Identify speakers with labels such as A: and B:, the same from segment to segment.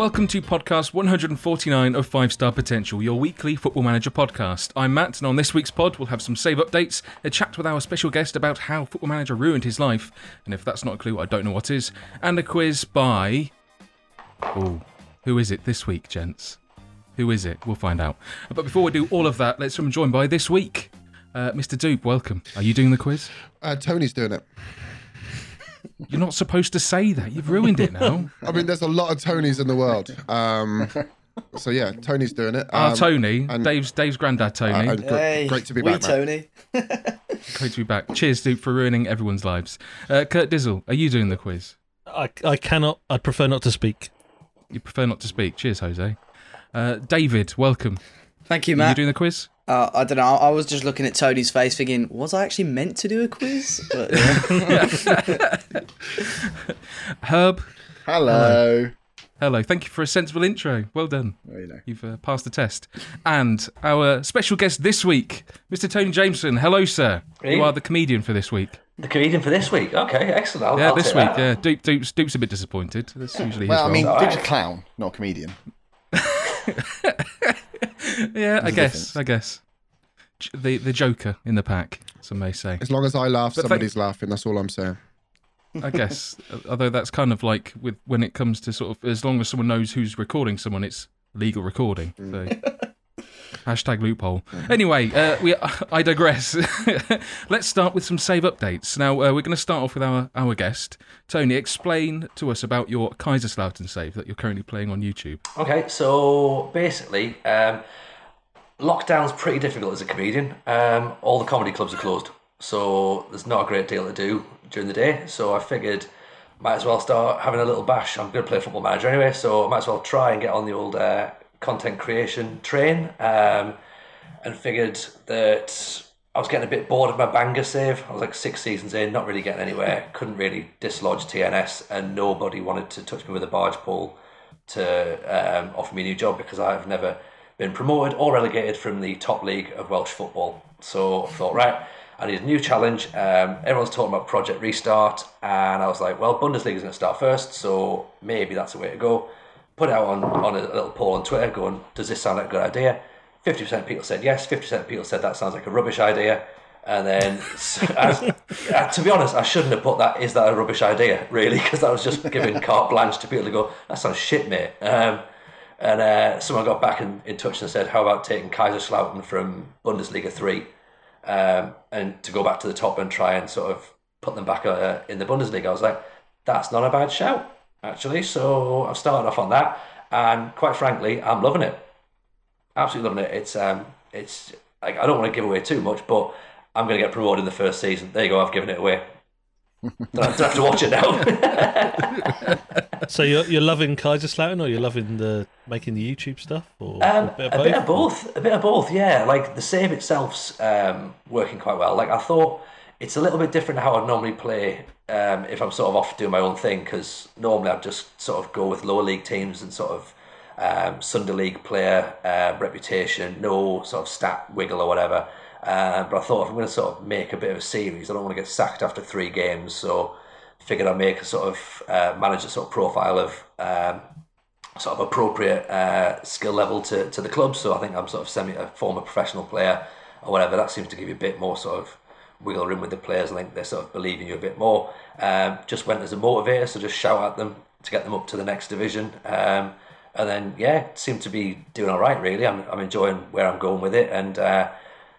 A: Welcome to podcast 149 of 5 Star Potential, your weekly football manager podcast. I'm Matt, and on this week's pod, we'll have some save updates, a chat with our special guest about how football manager ruined his life, and if that's not a clue, I don't know what is, and a quiz by. Oh, who is it this week, gents? Who is it? We'll find out. But before we do all of that, let's I'm joined by this week. Uh, Mr. Dupe, welcome. Are you doing the quiz?
B: Uh, Tony's doing it.
A: You're not supposed to say that. You've ruined it now.
B: I mean, there's a lot of Tonys in the world. Um, so yeah, Tony's doing it.
A: Ah,
B: Um,
A: Tony,
B: and-
A: Dave's Dave's granddad, Tony.
B: uh, gr-
C: Hey,
B: great to be
C: wee
B: back, Matt.
C: Tony.
A: Great to be back. Cheers, Dupe, for ruining everyone's lives. Uh, Kurt Dizzle, are you doing the quiz?
D: I, I cannot. I'd prefer not to speak.
A: You prefer not to speak. Cheers, Jose. Uh, David, welcome.
C: Thank you,
A: Are you
C: Matt.
A: doing the quiz?
C: Uh, I don't know. I was just looking at Tony's face, thinking, was I actually meant to do a quiz? But, yeah.
A: Herb,
E: Hello.
A: hello. Thank you for a sensible intro. Well done.
E: Well, you know.
A: You've uh, passed the test. And our special guest this week, Mr. Tony Jameson. Hello, sir. Really?
F: You
A: are the comedian for this week.
F: The comedian for this week. Okay, excellent. I'll,
A: Yeah,
F: I'll
A: this week.
F: that.
A: Yeah, Dupe, Dupe's, Dupe's a bit disappointed. That's usually
E: Well, I mean,
A: role.
E: Dupe's a clown, not a comedian.
A: yeah, I
E: there's a
A: guess.
E: difference.
A: I guess. The the Joker in the pack, some may say.
B: As long as I laugh,
A: But thank-
B: somebody's laughing. That's all I'm saying.
A: I guess. Uh, although that's kind of like with when it comes to sort of as long as someone knows who's recording someone, it's legal recording. So. Mm. Hashtag loophole. Anyway, uh, we I digress. Let's start with some save updates. Now uh, we're going to start off with our our guest Tony. Explain to us about your Kaiserslautern save that you're currently playing on YouTube.
F: Okay, so basically, um, lockdown's pretty difficult as a comedian. Um, all the comedy clubs are closed, so there's not a great deal to do during the day. So I figured might as well start having a little bash. I'm going to play Football Manager anyway, so I might as well try and get on the old uh, content creation train. Um, and figured that I was getting a bit bored of my banger save. I was like six seasons in, not really getting anywhere. Couldn't really dislodge TNS, and nobody wanted to touch me with a barge pole to um, offer me a new job because I've never been promoted or relegated from the top league of Welsh football. So I thought, right, I need a new challenge. Um, everyone's talking about Project Restart, and I was like, well, Bundesliga is going to start first, so maybe that's the way to go. Put out on, on a little poll on Twitter going, does this sound like a good idea? 50% of people said yes, 50% of people said that sounds like a rubbish idea. And then, as, uh, to be honest, I shouldn't have put that. Is that a rubbish idea, really? Because that was just giving carte blanche to people to go. That sounds shit, mate. Um, and uh, someone got back in, in touch and said, "How about taking Kaiserslautern from Bundesliga three, um, and to go back to the top and try and sort of put them back uh, in the Bundesliga?" I was like, "That's not a bad shout, actually." So I've started off on that, and quite frankly, I'm loving it. Absolutely loving it. It's um, it's like I don't want to give away too much, but I'm going to get promoted in the first season. There you go. I've given it away. don't, have, to watch it now.
D: So you're you're loving Kaiserslautern, or you're loving the making the YouTube stuff, or
F: Um,
D: a bit
F: a
D: of
F: bit of
D: both?
F: both. A bit of both, yeah. Like the save itself's um, working quite well. Like I thought, it's a little bit different how I'd normally play um, if I'm sort of off doing my own thing. Because normally I'd just sort of go with lower league teams and sort of um, Sunday league player uh, reputation, no sort of stat wiggle or whatever. Uh, but I thought if I'm going to sort of make a bit of a series, I don't want to get sacked after three games. So figured I'd make a sort of uh, manage a sort of profile of um, sort of appropriate uh, skill level to, to the club. So I think I'm sort of semi a former professional player or whatever. That seems to give you a bit more sort of wiggle room with the players. I think they sort of believe in you a bit more. Um, just went as a motivator, so just shout at them to get them up to the next division. Um, and then yeah, seem to be doing all right. Really, I'm I'm enjoying where I'm going with it, and uh,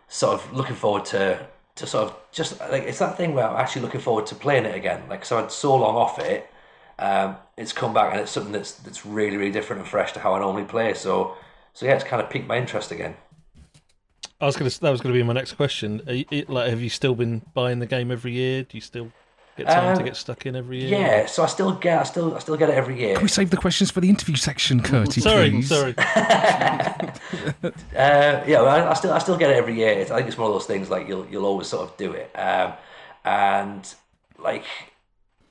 F: sort of looking forward to to sort of just like it's that thing where I'm actually looking forward to playing it again. Like so, I'd so long off it. Um, it's come back and it's something that's that's really really different and fresh to how I normally play. So so yeah, it's kind of piqued my interest again.
D: I was gonna. That was gonna be my next question. Are you, like, have you still been buying the game every year? Do you still get time to
F: Um,
D: get stuck in every year?
F: Yeah, so I still get I still I still get it every year.
A: Can we save the questions for the interview section, Curty?
D: Sorry,
A: please?
D: sorry.
F: Uh, yeah, well, I, I still I still get it every year. It's, I think it's one of those things like you'll you'll always sort of do it, um, and like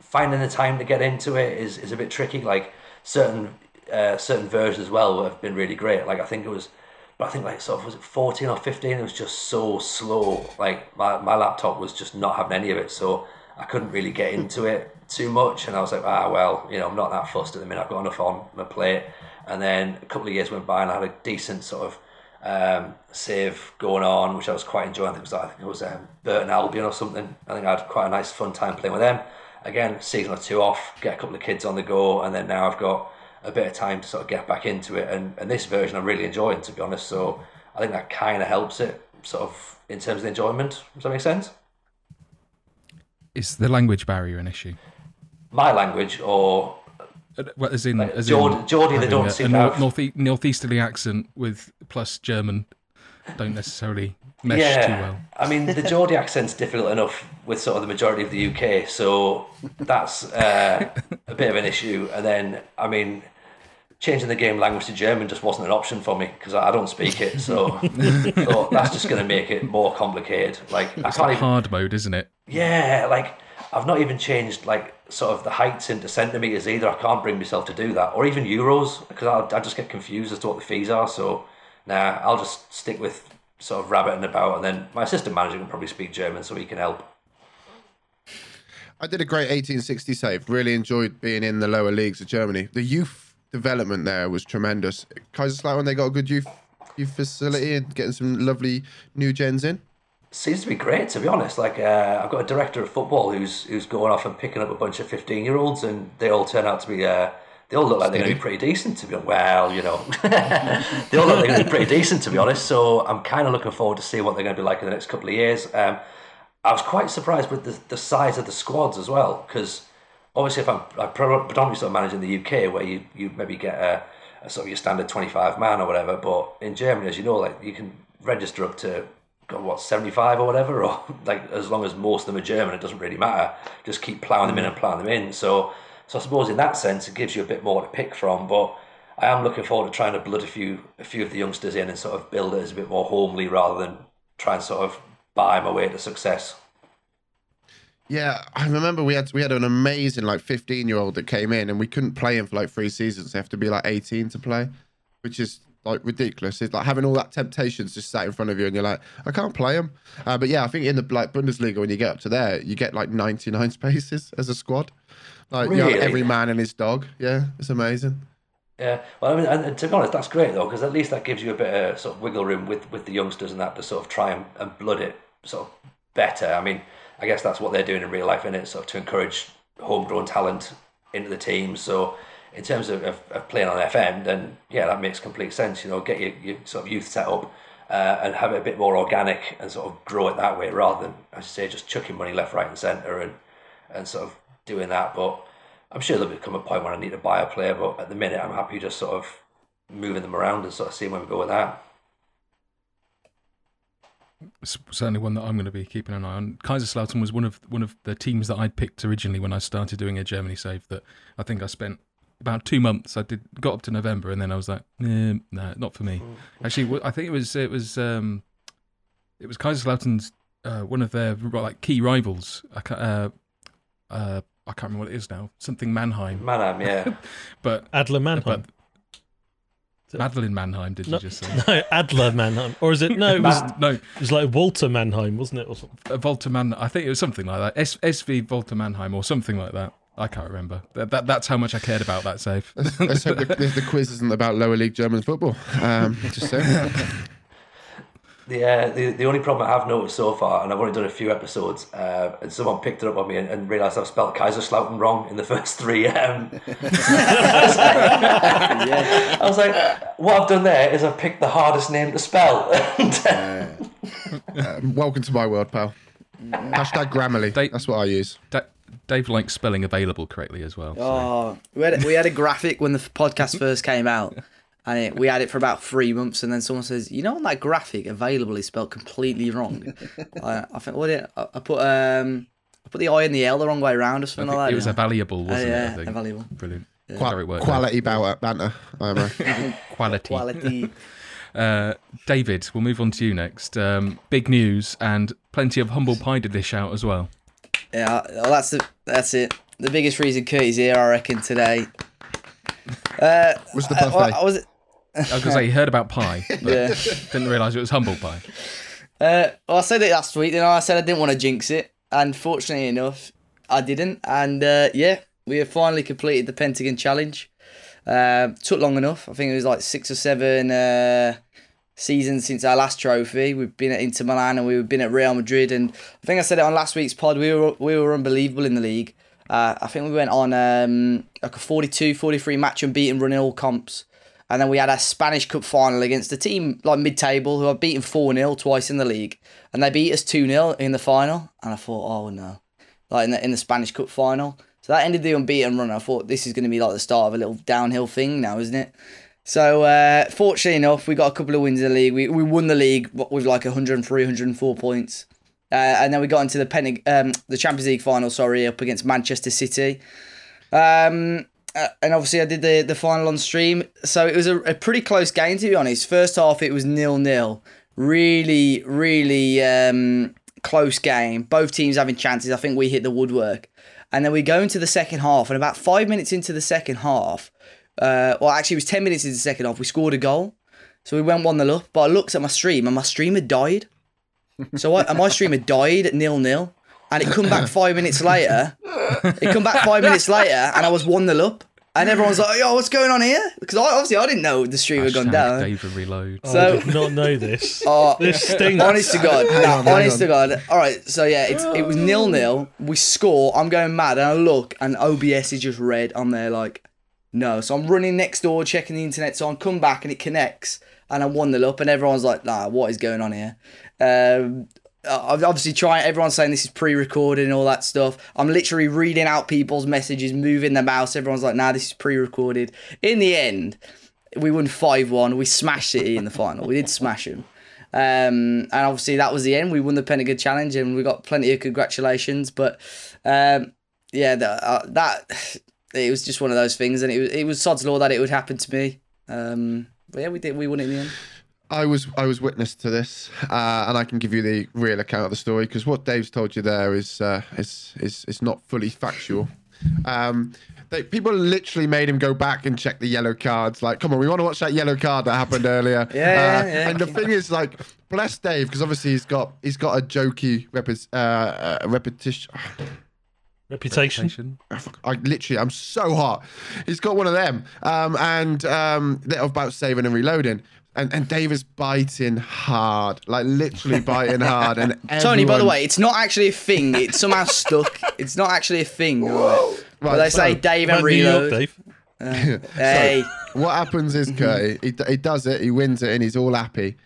F: finding the time to get into it is, is a bit tricky. Like certain uh, certain versions as well have been really great. Like I think it was, but I think like sort of was it fourteen or fifteen? It was just so slow. Like my, my laptop was just not having any of it. So I couldn't really get into it too much, and I was like, ah, well, you know, I'm not that fussed at the minute. I've got enough on my plate. And then a couple of years went by, and I had a decent sort of um, save going on, which I was quite enjoying. I think it was, I think it was um, Burton Albion or something. I think I had quite a nice fun time playing with them. Again, season or two off, get a couple of kids on the go, and then now I've got a bit of time to sort of get back into it. And, and this version I'm really enjoying, to be honest. So I think that kind of helps it, sort of in terms of the enjoyment. Does that make sense?
A: Is the language barrier an issue?
F: My language, or
A: Uh, Well, as in,
F: Like,
A: as
F: Geordie-
A: in
F: Geordie, they don't
A: a,
F: seem
A: a
F: to have-
A: north northeasterly accent with plus German don't necessarily mesh
F: yeah,
A: too well.
F: I mean, the Geordie accent's difficult enough with sort of the majority of the UK, so that's uh, a bit of an issue. And then, I mean, changing the game language to German just wasn't an option for me because I don't speak it. So that's just going to make it more complicated. Like I
A: It's
F: can't
A: like
F: even,
A: hard mode, isn't it?
F: yeah, like I've not even changed like sort of the heights into centimeters either. I can't bring myself to do that, or even euros because I I just get confused as to what the fees are. So nah, I'll just stick with sort of rabbiting about, and then my assistant manager can probably speak German, so he can help.
B: I did a great 1860 save. Really enjoyed being in the lower leagues of Germany. The youth development there was tremendous. Kaiserslautern, they got a good youth youth facility and getting some lovely new gens in.
F: Seems to be great, to be honest. Like uh, I've got a director of football who's who's going off and picking up a bunch of fifteen year olds, and they all turn out to be. Uh, they all look like they're going to be pretty decent, to be well, you know. they all look like they're going to be pretty decent, to be honest. So I'm kind of looking forward to see what they're going to be like in the next couple of years. Um, I was quite surprised with the, the size of the squads as well, because obviously if I'm pre- predominantly sort of managing the UK, where you, you maybe get a, a sort of your standard 25 man or whatever, but in Germany, as you know, like you can register up to God, what 75 or whatever, or like as long as most of them are German, it doesn't really matter. Just keep ploughing them in and ploughing them in. So, so I suppose in that sense, it gives you a bit more to pick from. But I am looking forward to trying to blood a few a few of the youngsters in and sort of build it as a bit more homely rather than try and sort of buy my way to success.
B: Yeah, I remember we had we had an amazing like 15 year old that came in and we couldn't play him for like three seasons. They have to be like 18 to play, which is like ridiculous. It's like having all that temptations just sat in front of you and you're like, I can't play him. Uh, but yeah, I think in the like Bundesliga when you get up to there, you get like 99 spaces as a squad. Like you have
F: Really?
B: every man and his dog. Yeah, it's amazing.
F: Yeah, well, I mean, and, and to be honest, that's great though, because at least that gives you a bit of sort of wiggle room with, with the youngsters and that to sort of try and, and blood it sort of better. I mean, I guess that's what they're doing in real life, in it, sort of to encourage homegrown talent into the team. So, in terms of, of, of playing on FM, then yeah, that makes complete sense. You know, get your, your sort of youth set up uh, and have it a bit more organic and sort of grow it that way rather than, as you say, just chucking money left, right, and centre and and sort of doing that. But I'm sure there'll become a point when I need to buy a player, but at the minute I'm happy just sort of moving them around and sort of seeing where we go with that.
A: It's certainly one that I'm going to be keeping an eye on. Kaiserslautern was one of one of the teams that I'd picked originally when I started doing a Germany save. That I think I spent about two months. I did got up to November, and then I was like, eh, no, not for me. Actually, I think it was it was um, it was Kaiserslautern's uh, one of their like key rivals. Uh, uh, I can't remember what it is now. Something Mannheim,
F: Manham, yeah.
A: but
D: Adler Mannheim.
A: but Madeline Mannheim. Did you just say?
D: no, Adler Mannheim, or is it? No, it was.
A: No,
D: It was like Walter Mannheim, wasn't it? Or something.
A: uh, Volta Man. I think it was something like that. S- SV Volta Mannheim or something like that. I can't remember. That, that that's how much I cared about that save.
B: Let's hope the, the, the quiz isn't about lower league German football. Um, just saying.
F: The, uh, the the only problem I have noticed so far, and I've only done a few episodes, uh, and someone picked it up on me and, and realised I've spelled Kaiserslautern wrong in the first three. Um, I was like, what I've done there is I've picked the hardest name to spell. And, uh,
B: Um, welcome to my world, pal. Hashtag Grammarly.
A: They-
B: That's what I use.
A: Da- Dave likes spelling available correctly as well. so-
C: Oh, we had we had a graphic when the podcast first came out, and it, we had it for about three months, and then someone says, "You know, on that graphic, available is spelled completely wrong." I, I think what did I, I put um I put the I and the L the wrong way around or something like that.
A: it was
C: yeah.
A: a valuable,
C: Uh,
A: wasn't it? I
C: yeah,
A: think.
C: invaluable.
A: Brilliant.
B: Qua-
A: Very well.
B: quality banter. banter. I.
A: Quality.
C: Quality.
A: Uh, David, we'll move on to you next. Um, big news and plenty of humble pie to dish out as well.
C: Yeah, well, that's the that's it. The biggest reason Kurt's here, I reckon, today. Uh,
B: Was the
C: uh,
B: buffet?
C: I was
A: I was going to say, he heard about pie, but
C: yeah.
A: didn't realise it was humble pie.
C: Uh, well, I said it last week. You know, I said I didn't want to jinx it, and fortunately enough, I didn't, and uh, yeah, we have finally completed the Pentagon Challenge. Uh, took long enough. I think it was like six or seven uh, seasons since our last trophy. We've been at Inter Milan and we've been at Real Madrid, and I think I said it on last week's pod. We were we were unbelievable in the league. Uh, I think we went on um, like a 42, 43 match unbeaten run in all comps. And then we had a Spanish Cup final against a team like mid table who had beaten 4 0 twice in the league. And they beat us 2 0 in the final. And I thought, oh no. Like in the, in the Spanish Cup final. So that ended the unbeaten run. I thought this is going to be like the start of a little downhill thing now, isn't it? So, uh, fortunately enough, we got a couple of wins in the league. We, we won the league with like 103, 104 points. Uh, and then we got into the Pen- um, the Champions League final, sorry, up against Manchester City. Um, uh, and obviously, I did the, the final on stream. So it was a, a pretty close game, to be honest. First half, it was nil nil. Really, really um, close game. Both teams having chances. I think we hit the woodwork. And then we go into the second half, and about five minutes into the second half, uh, well, actually, it was 10 minutes into the second half, we scored a goal. So we went 1 0 up. But I looked at my stream, and my stream had died. So I, my stream had died at nil nil. And it come back five minutes later. It come back five minutes later, and I was 1 0 up. And everyone's like, yo, what's going on here? Because obviously I didn't know the stream had gone
A: Hashtag
C: down.
A: David reload.
C: So-
D: I did not know this.
C: Oh,
D: this stinks.
C: Honest to God,
B: Hang
C: nah,
B: on,
C: honest to God. All right, so yeah, it's it was nil nil. We score. I'm going mad, and I look, and OBS is just red. I'm there like, no. So I'm running next door, checking the internet. So I come back, and it connects, and I'm one nil up, and everyone's like, nah, what is going on here? Um, I've obviously trying. Everyone's saying this is pre-recorded and all that stuff. I'm literally reading out people's messages, moving the mouse. Everyone's like, "Nah, this is pre-recorded." In the end, we won five one. We smashed City in the final. We did smash them, um, and obviously that was the end. We won the Pentagon Challenge, and we got plenty of congratulations. But um, yeah, uh, that it was just one of those things, and it was it was sod's law that it would happen to me. Um, but yeah, we did. We won it in the end.
B: I was I was witness to this, uh, and I can give you the real account of the story because what Dave's told you there is uh, is is is not fully factual. Um, they, people literally made him go back and check the yellow cards. Like, come on, we want to watch that yellow card that happened earlier.
C: Yeah, yeah,
B: Uh,
C: yeah.
B: And the thing is, like, bless Dave because obviously he's got he's got a jokey repet, uh, uh, repetition.
D: Reputation.
B: I literally, I'm so hot. He's got one of them, um, and um, they're about saving and reloading. And and Dave is biting hard, like literally biting hard. And
C: Tony, by the way, it's not actually a thing. It's somehow stuck. It's not actually a thing. Right. But they say Dave and
D: Like York,
C: reload.
D: Dave.
C: Uh, hey,
B: what happens is, Curry, he, he does it, he wins it, and he's all happy.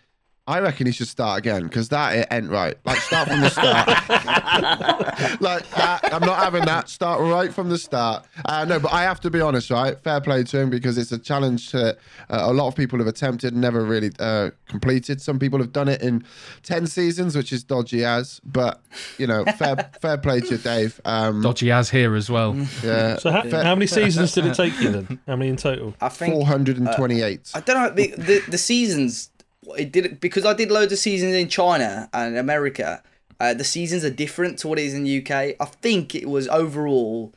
B: I reckon he should start again because that it ain't right. Like start from the start. like that, I'm not having that. Start right from the start. Uh, no, but I have to be honest, right? Fair play to him because it's a challenge that uh, a lot of people have attempted, never really uh, completed. Some people have done it in ten seasons, which is dodgy as. But you know, fair fair play to Dave. Um,
A: Dodgy as here as well.
B: yeah,
D: So how, how many seasons did it take you then? How many in total?
C: I think
B: 428.
C: I don't know the, the the seasons. It did because I did loads of seasons in China and America. Uh, the seasons are different to what it is in the UK. I think it was overall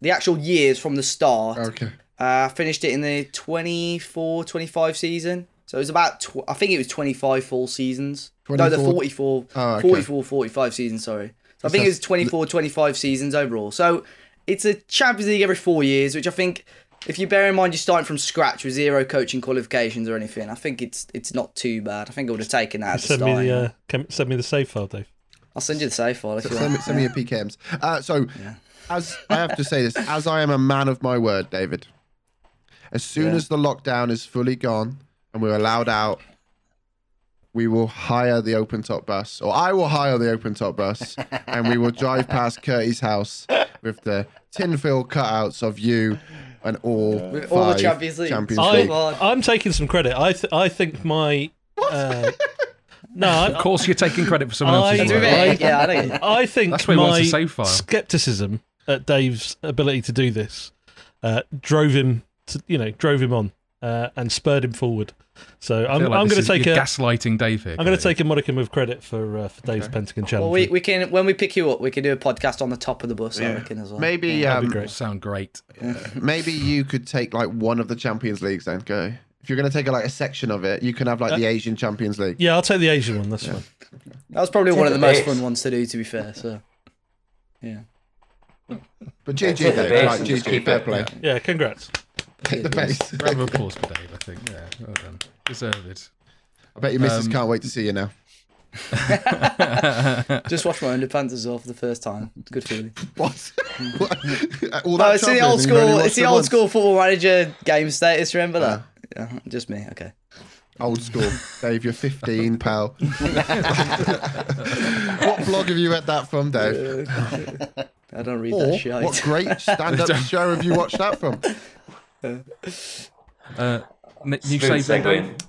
C: the actual years from the start.
B: okay.
C: Uh, I finished it in the 24, 25 season. So it was about, tw- I think it was 25 full seasons. No, the
B: 24
C: 44,
B: Oh, okay.
C: 44, 45 seasons, sorry. So I think it was 24, 25 seasons overall. So it's a Champions League every four years, which I think, if you bear in mind you're starting from scratch with zero coaching qualifications or anything, I think it's it's not too bad. I think I would have taken that
D: Send me the uh, cam- send me the save file, Dave.
C: I'll send you the save file if you
B: Send me,
C: want.
B: send me your PKMs. Uh, so, as I have to say this, as I am a man of my word, David. As soon
C: Yeah.
B: as the lockdown is fully gone and we're allowed out, we will hire the open top bus, or I will hire the open top bus, and we will drive past Curtis' house with the tinfoil cutouts of you and all
C: With all the
B: five
C: Champions League.
B: Champions
C: I-
B: League.
C: God.
D: I, I'm taking some credit. I th- I think my uh, no, I,
A: Of course, you're taking credit for someone else's
D: I-
C: To
A: work.
C: fair, yeah, I don't
D: I think
A: That's why he wants
D: my
A: a save file.
D: skepticism at Dave's ability to do this uh, drove him to you know drove him on uh, and spurred him forward. So
A: I
D: I'm,
A: like
D: I'm going to take a
A: gaslighting Dave here.
D: I'm going to take a modicum of credit for uh, for Dave's Pentagon challenge.
C: Well, we, we can when we pick you up, we can do a podcast on the top of the bus. I reckon as well.
B: Maybe,
D: That'd
B: um,
D: great.
A: Sound great.
B: maybe you could take like one of the Champions Leagues and go. If you're going to take like a section of it, you can have like the Asian Champions League.
D: yeah, I'll take the Asian one. That's fine.
C: That was probably one of the most fun ones to do. To be fair, so yeah.
B: But GG,
F: Take the
B: Dave. Like,
F: just
B: GG,
F: keep
B: fair play.
F: yeah.
D: Yeah, congrats.
B: Take the base.
A: Round of applause for Dave, I think. Yeah, well done. Deserved.
B: I bet your missus
A: Um,
B: can't wait to see you now.
C: Just watched my underpants as well for the first time. Good feeling.
B: What? What? All
C: No, it's the old
B: and you've only
C: school. It's the old
B: once?
C: school football manager game status. Remember that? Yeah, just me. Okay.
B: Old school. Dave, you're 15, pal. what blog have you read that from, Dave?
C: I don't read
B: Or
C: that shit.
B: what great stand-up show have you watched that from?
A: Uh, n- new
F: Smooth
A: save there,
F: segue.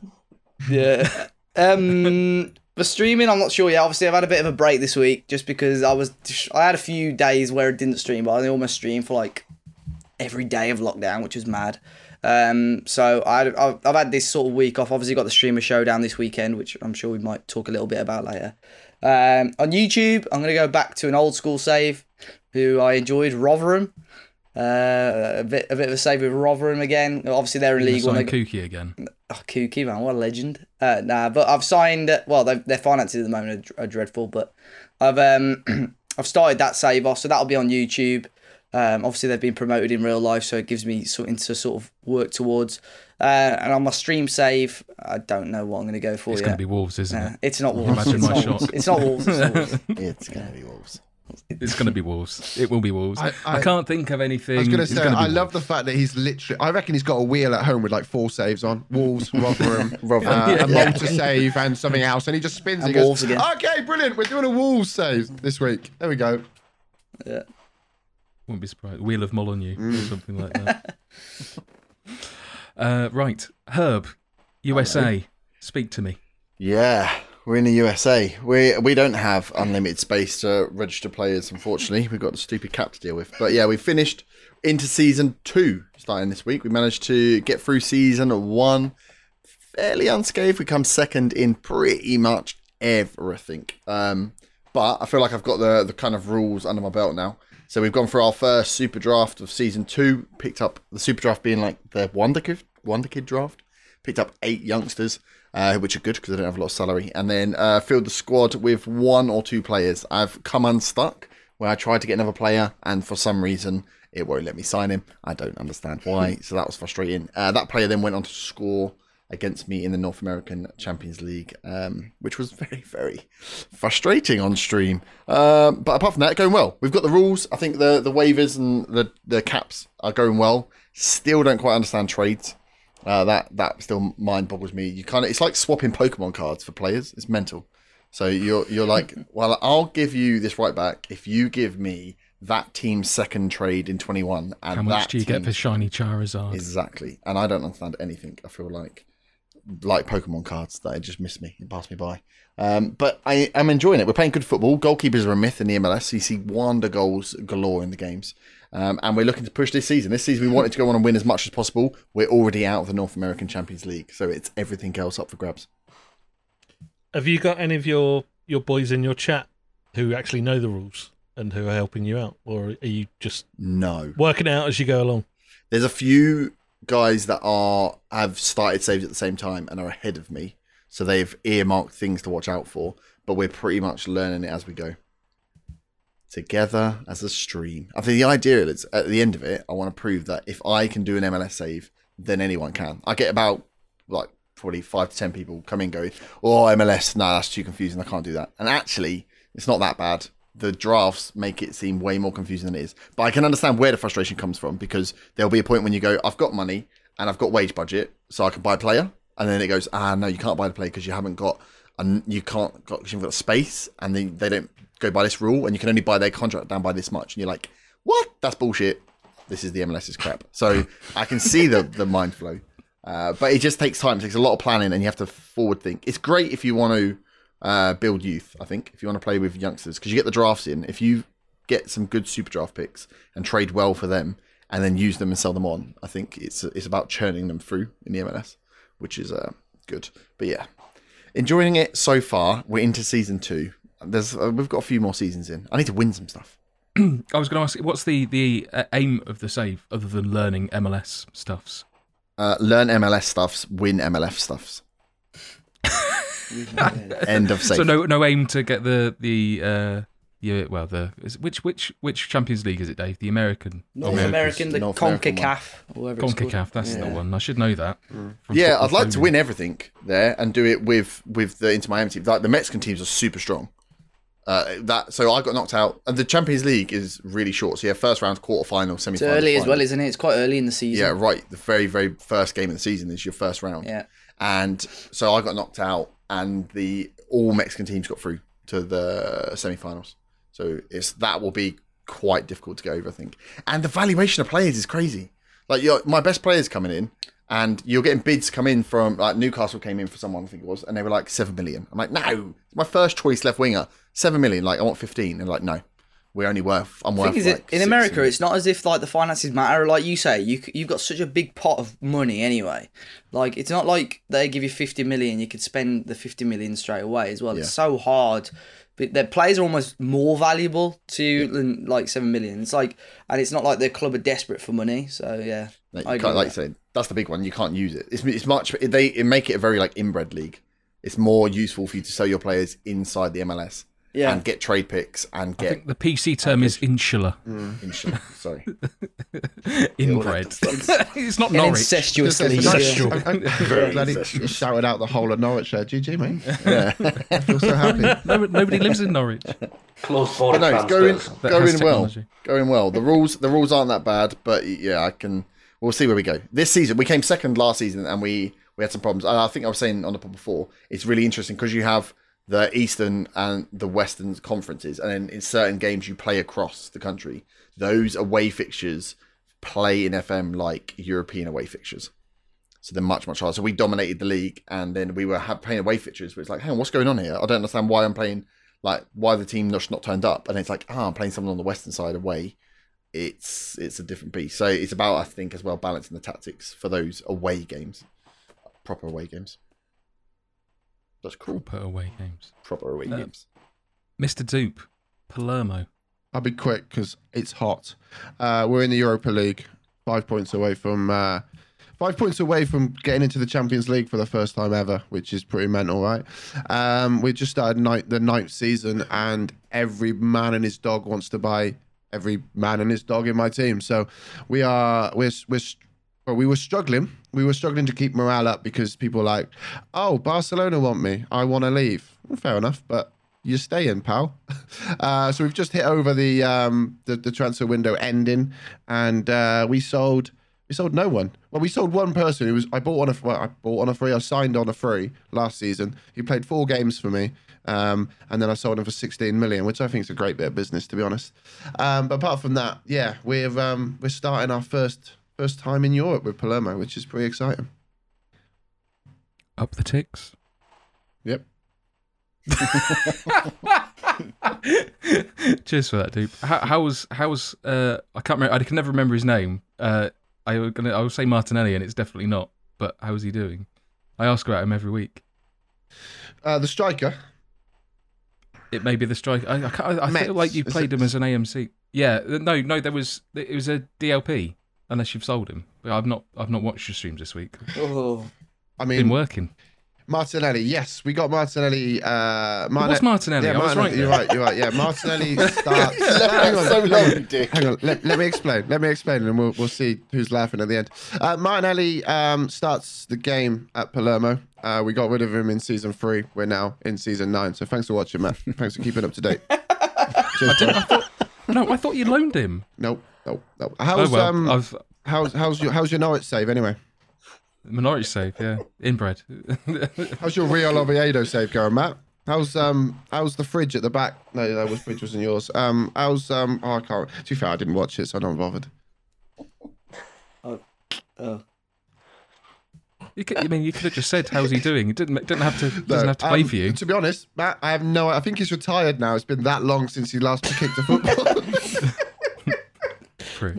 C: Yeah. Um, for streaming, I'm not sure yet. Obviously, I've had a bit of a break this week just because I was. I had a few days where I didn't stream, but I almost streamed for like every day of lockdown, which was mad. Um, so I, I've, I've had this sort of week off. Obviously, got the streamer showdown this weekend, which I'm sure we might talk a little bit about later. Um, on YouTube, I'm going to go back to an old school save who I enjoyed, Rotherham. Uh, a bit, a bit of a save with Rotherham again. Obviously, they're in League One.
A: Sign
C: They-
A: Kooky again.
C: Oh, Kooky, man, what a legend. Uh, nah, but I've signed. Well, their finances at the moment are, are dreadful, but I've um I've started that save off, so that'll be on YouTube. Um, obviously they've been promoted in real life, so it gives me something to sort of work towards. Uh, and on my stream save, I don't know what I'm going to go for
A: It's going to be Wolves, isn't
C: Nah,
A: it?
C: it's not Wolves.
A: imagine
C: It's
A: my
C: not
A: shot.
C: Wolves. It's not Wolves. It's not Wolves.
E: It's going to be Wolves.
A: It's going to be Wolves. It will be Wolves. I,
B: I- I-
A: can't think of anything.
B: I was going to say,
A: gonna be
B: I love the fact that he's literally. I reckon he's got a wheel at home with like four saves on: Wolves, Rotherham,
E: Rotherham.
B: uh, a
E: Yeah.
B: Malta save, and something else. And he just spins.
C: And
B: it. He goes,
C: again.
B: Okay, brilliant. We're doing a Wolves save this week. There we go.
C: Yeah.
A: Wouldn't be surprised. Wheel of Molineux
B: Mm.
A: or something like that. uh, right, Herb, USA. Speak to me.
E: Yeah, we're in the USA. We we don't have unlimited space to register players, unfortunately. We've got the stupid cap to deal with. But yeah, we finished into season two starting this week. We managed to get through season one fairly unscathed. We come second in pretty much everything. Um, but I feel like I've got the the kind of rules under my belt now. So we've gone for our first super draft of season two. Picked up the super draft being like the Wonder Kid, Wonder Kid draft. Picked up eight youngsters, uh, which are good because they don't have a lot of salary. And then uh, filled the squad with one or two players. I've come unstuck where I tried to get another player, and for some reason it won't let me sign him. I don't understand why. So that was frustrating. Uh, that player then went on to score against me in the North American Champions League, um, which was very, very frustrating on stream. Um, but apart from that, going well. We've got the rules. I think the the waivers and the the caps are going well. Still don't quite understand trades. Uh, that that still mind boggles me. You kind of it's like swapping Pokemon cards for players. It's mental. So you're you're like, well, I'll give you this right back if you give me that team's second trade in 21. And
A: How much do you get for shiny Charizard?
E: Exactly. And I don't understand anything. I feel like like Pokemon cards that it just missed me. It passed me by. Um, but I am enjoying it. We're playing good football. Goalkeepers are a myth in the MLS. You see wonder goals galore in the games. Um, and we're looking to push this season. This season, we wanted to go on and win as much as possible. We're already out of the North American Champions League, so it's everything else up for grabs.
D: Have you got any of your your boys in your chat who actually know the rules and who are helping you out, or are you just
E: No,
D: working out as you go along?
E: there's a few guys that are have started saves at the same time and are ahead of me, so they've earmarked things to watch out for. But we're pretty much learning it as we go. Together as a stream. I think the idea is at the end of it, I want to prove that if I can do an MLS save, then anyone can. I get about like probably five to ten people come in going, "Oh, MLS, no, that's too confusing. I can't do that." And actually, it's not that bad. The drafts make it seem way more confusing than it is. But I can understand where the frustration comes from because there'll be a point when you go, "I've got money and I've got wage budget, so I can buy a player," and then it goes, "Ah, no, you can't buy the player because you haven't got." And you can't got you haven't got space, and they, they don't go by this rule, and you can only buy their contract down by this much, and you're like, what? That's bullshit. This is the MLS's crap. So I can see the the mind flow, uh, but it just takes time. It takes a lot of planning, and you have to forward think. It's great if you want to uh, build youth. I think if you want to play with youngsters, because you get the drafts in. If you get some good super draft picks and trade well for them, and then use them and sell them on, I think it's it's about churning them through in the MLS, which is uh, good. But yeah, enjoying it so far. We're into season two. There's uh, we've got a few more seasons in. I need to win some stuff.
A: I was going to ask, what's the the uh, aim of the save other than learning MLS stuffs?
E: Uh, learn MLS stuffs, win MLF stuffs. End of save.
A: So no no aim to get the the uh, Yeah, well, the is, which which which Champions League is it, Dave? The American,
C: North
E: America's-
C: American, the
E: North American
C: CONCACAF, or whatever it's called.
A: Concacaf. That's the
C: Yeah.
A: one. I should know that.
B: Mm.
A: from
E: Yeah,
A: Football
E: I'd like to
A: Phobia.
E: win everything there and do it with with the Inter Miami team. Like the Mexican teams are super strong. Uh, that so I got knocked out, and the Champions League is really short. So yeah, first round, quarter final, semi
C: It's
E: final.
C: early as well, isn't it? It's quite early in the season.
E: Yeah, right. The very very first game of the season is your first round.
C: Yeah.
E: and so I got knocked out, and the all Mexican teams got through to the semi-finals. So it's that will be quite difficult to go over, I think. And the valuation of players is crazy. Like your my best players coming in, and you're getting bids come in from like Newcastle came in for someone I think it was, and they were like seven million. I'm like, no, it's my first choice left winger, seven million. Like I want fifteen, and like no, we're only worth. I'm worth
C: is,
E: like
C: in America, it's not as if like the finances matter. Like you say, you you've got such a big pot of money anyway. Like it's not like they give you fifty million, you could spend the fifty million straight away as well. It's so hard. But their players are almost more valuable to than like seven million. It's like, and it's not like their club are desperate for money. So yeah,
E: Like,
C: I
E: you
C: agree
E: can't, like you say, that's the big one. You can't use it. It's, it's much. They it make it a very like inbred league. It's more useful for you to sell your players inside the MLS
C: Yeah.
E: and get trade picks and
A: I
E: get
A: think the PC term is insular, mm.
E: insurance. Sorry,
A: inbred. it's not
C: an
A: Norwich.
C: incestuous
B: Just-
C: league.
B: just-
C: yeah.
B: I- I- I'm glad he, he shouted out the whole of Norwich there. GG, mate. I feel so happy.
A: No, nobody lives in Norwich.
F: Close border
E: no, it's going
F: transfers.
A: That has
E: going well, going well. The rules the rules aren't that bad, but yeah, I can. We'll see where we go this season. We came second last season, and we we had some problems. And I think I was saying on the pod before, it's really interesting because you have the Eastern and the Western conferences, and then in certain games you play across the country. Those away fixtures play in FM like European away fixtures. So they're much, much harder. So we dominated the league, and then we were playing away fixtures. Where it's like, hang on, what's going on here? I don't understand why I'm playing, like, why the team not not turned up. And it's like, ah, I'm playing someone on the western side away. It's it's a different piece. So it's about, I think, as well balancing the tactics for those away games, proper away games. That's cool.
A: Proper away games.
E: Proper away
A: Uh,
E: games.
A: Mr. Dupe, Palermo.
B: I'll be quick because it's hot. Uh, we're in the Europa League, five points away from uh, five points away from getting into the Champions League for the first time ever, which is pretty mental, right? Um, we just started night, the ninth season, and every man and his dog wants to buy every man and his dog in my team. So we are we're we're well, we were struggling. We were struggling to keep morale up because people were like, "Oh, Barcelona want me. I want to leave." Well, fair enough, but you're staying, pal. Uh, so we've just hit over the um, the, the transfer window ending, and uh, we sold we sold no one. Well, we sold one person who was I bought on a well, I bought on a free. I signed on a free last season. He played four games for me, um, and then I sold him for 16 million, which I think is a great bit of business, to be honest. Um, but apart from that, yeah, we're um, we're starting our first first time in Europe with Palermo, which is pretty exciting.
A: Up the ticks.
B: Yep.
A: Cheers for that, dude. How, how was how was uh, I can't remember. I can never remember his name. Uh, I was gonna I will say Martinelli, and it's definitely not. But how is he doing? I ask about him every week.
B: Uh, the striker.
A: It may be the strike. I, I, can't, I feel like you played him as an AMC. Yeah, uh, no, no, there was it was a DLP. Unless you've sold him, but I've not. I've not watched your streams this week.
C: Oh,
B: I
A: Been
B: mean,
A: working.
B: Martinelli. Yes, we got Martinelli. Uh,
A: It
B: Marne-
A: was Martinelli.
B: Yeah,
A: I was
B: Martinelli,
A: right.
B: You're right. You're right. Yeah, Martinelli starts.
E: Left
B: hang on,
E: so long,
B: on,
E: Dick.
B: hang on. Let, let me explain. Let me explain, and we'll we'll see who's laughing at the end. Uh, Martinelli um, starts the game at Palermo. Uh, we got rid of him in season three. We're now in season nine. So thanks for watching, man. Thanks for keeping up to date. Cheers, bro.
A: No, I thought you loaned him.
B: Nope. Nope. Nope.
A: Oh
B: How's
A: well,
B: um
A: I've
B: how's how's your how's your Norwich save anyway?
A: minority save. Yeah, inbred.
B: How's your Real Oviedo save going, Matt? How's um how's the fridge at the back? No, no, the fridge wasn't yours. Um, how's um oh I can't. To be fair, I didn't watch it, so I'm not bothered.
C: oh.
A: You could, I mean, you could have just said, "How's he doing?" He didn't didn't have to doesn't
B: No,
A: have to play
B: um,
A: for you.
B: To be honest, Matt, I have no. I think he's retired now. It's been that long since he last kicked a football.
A: True.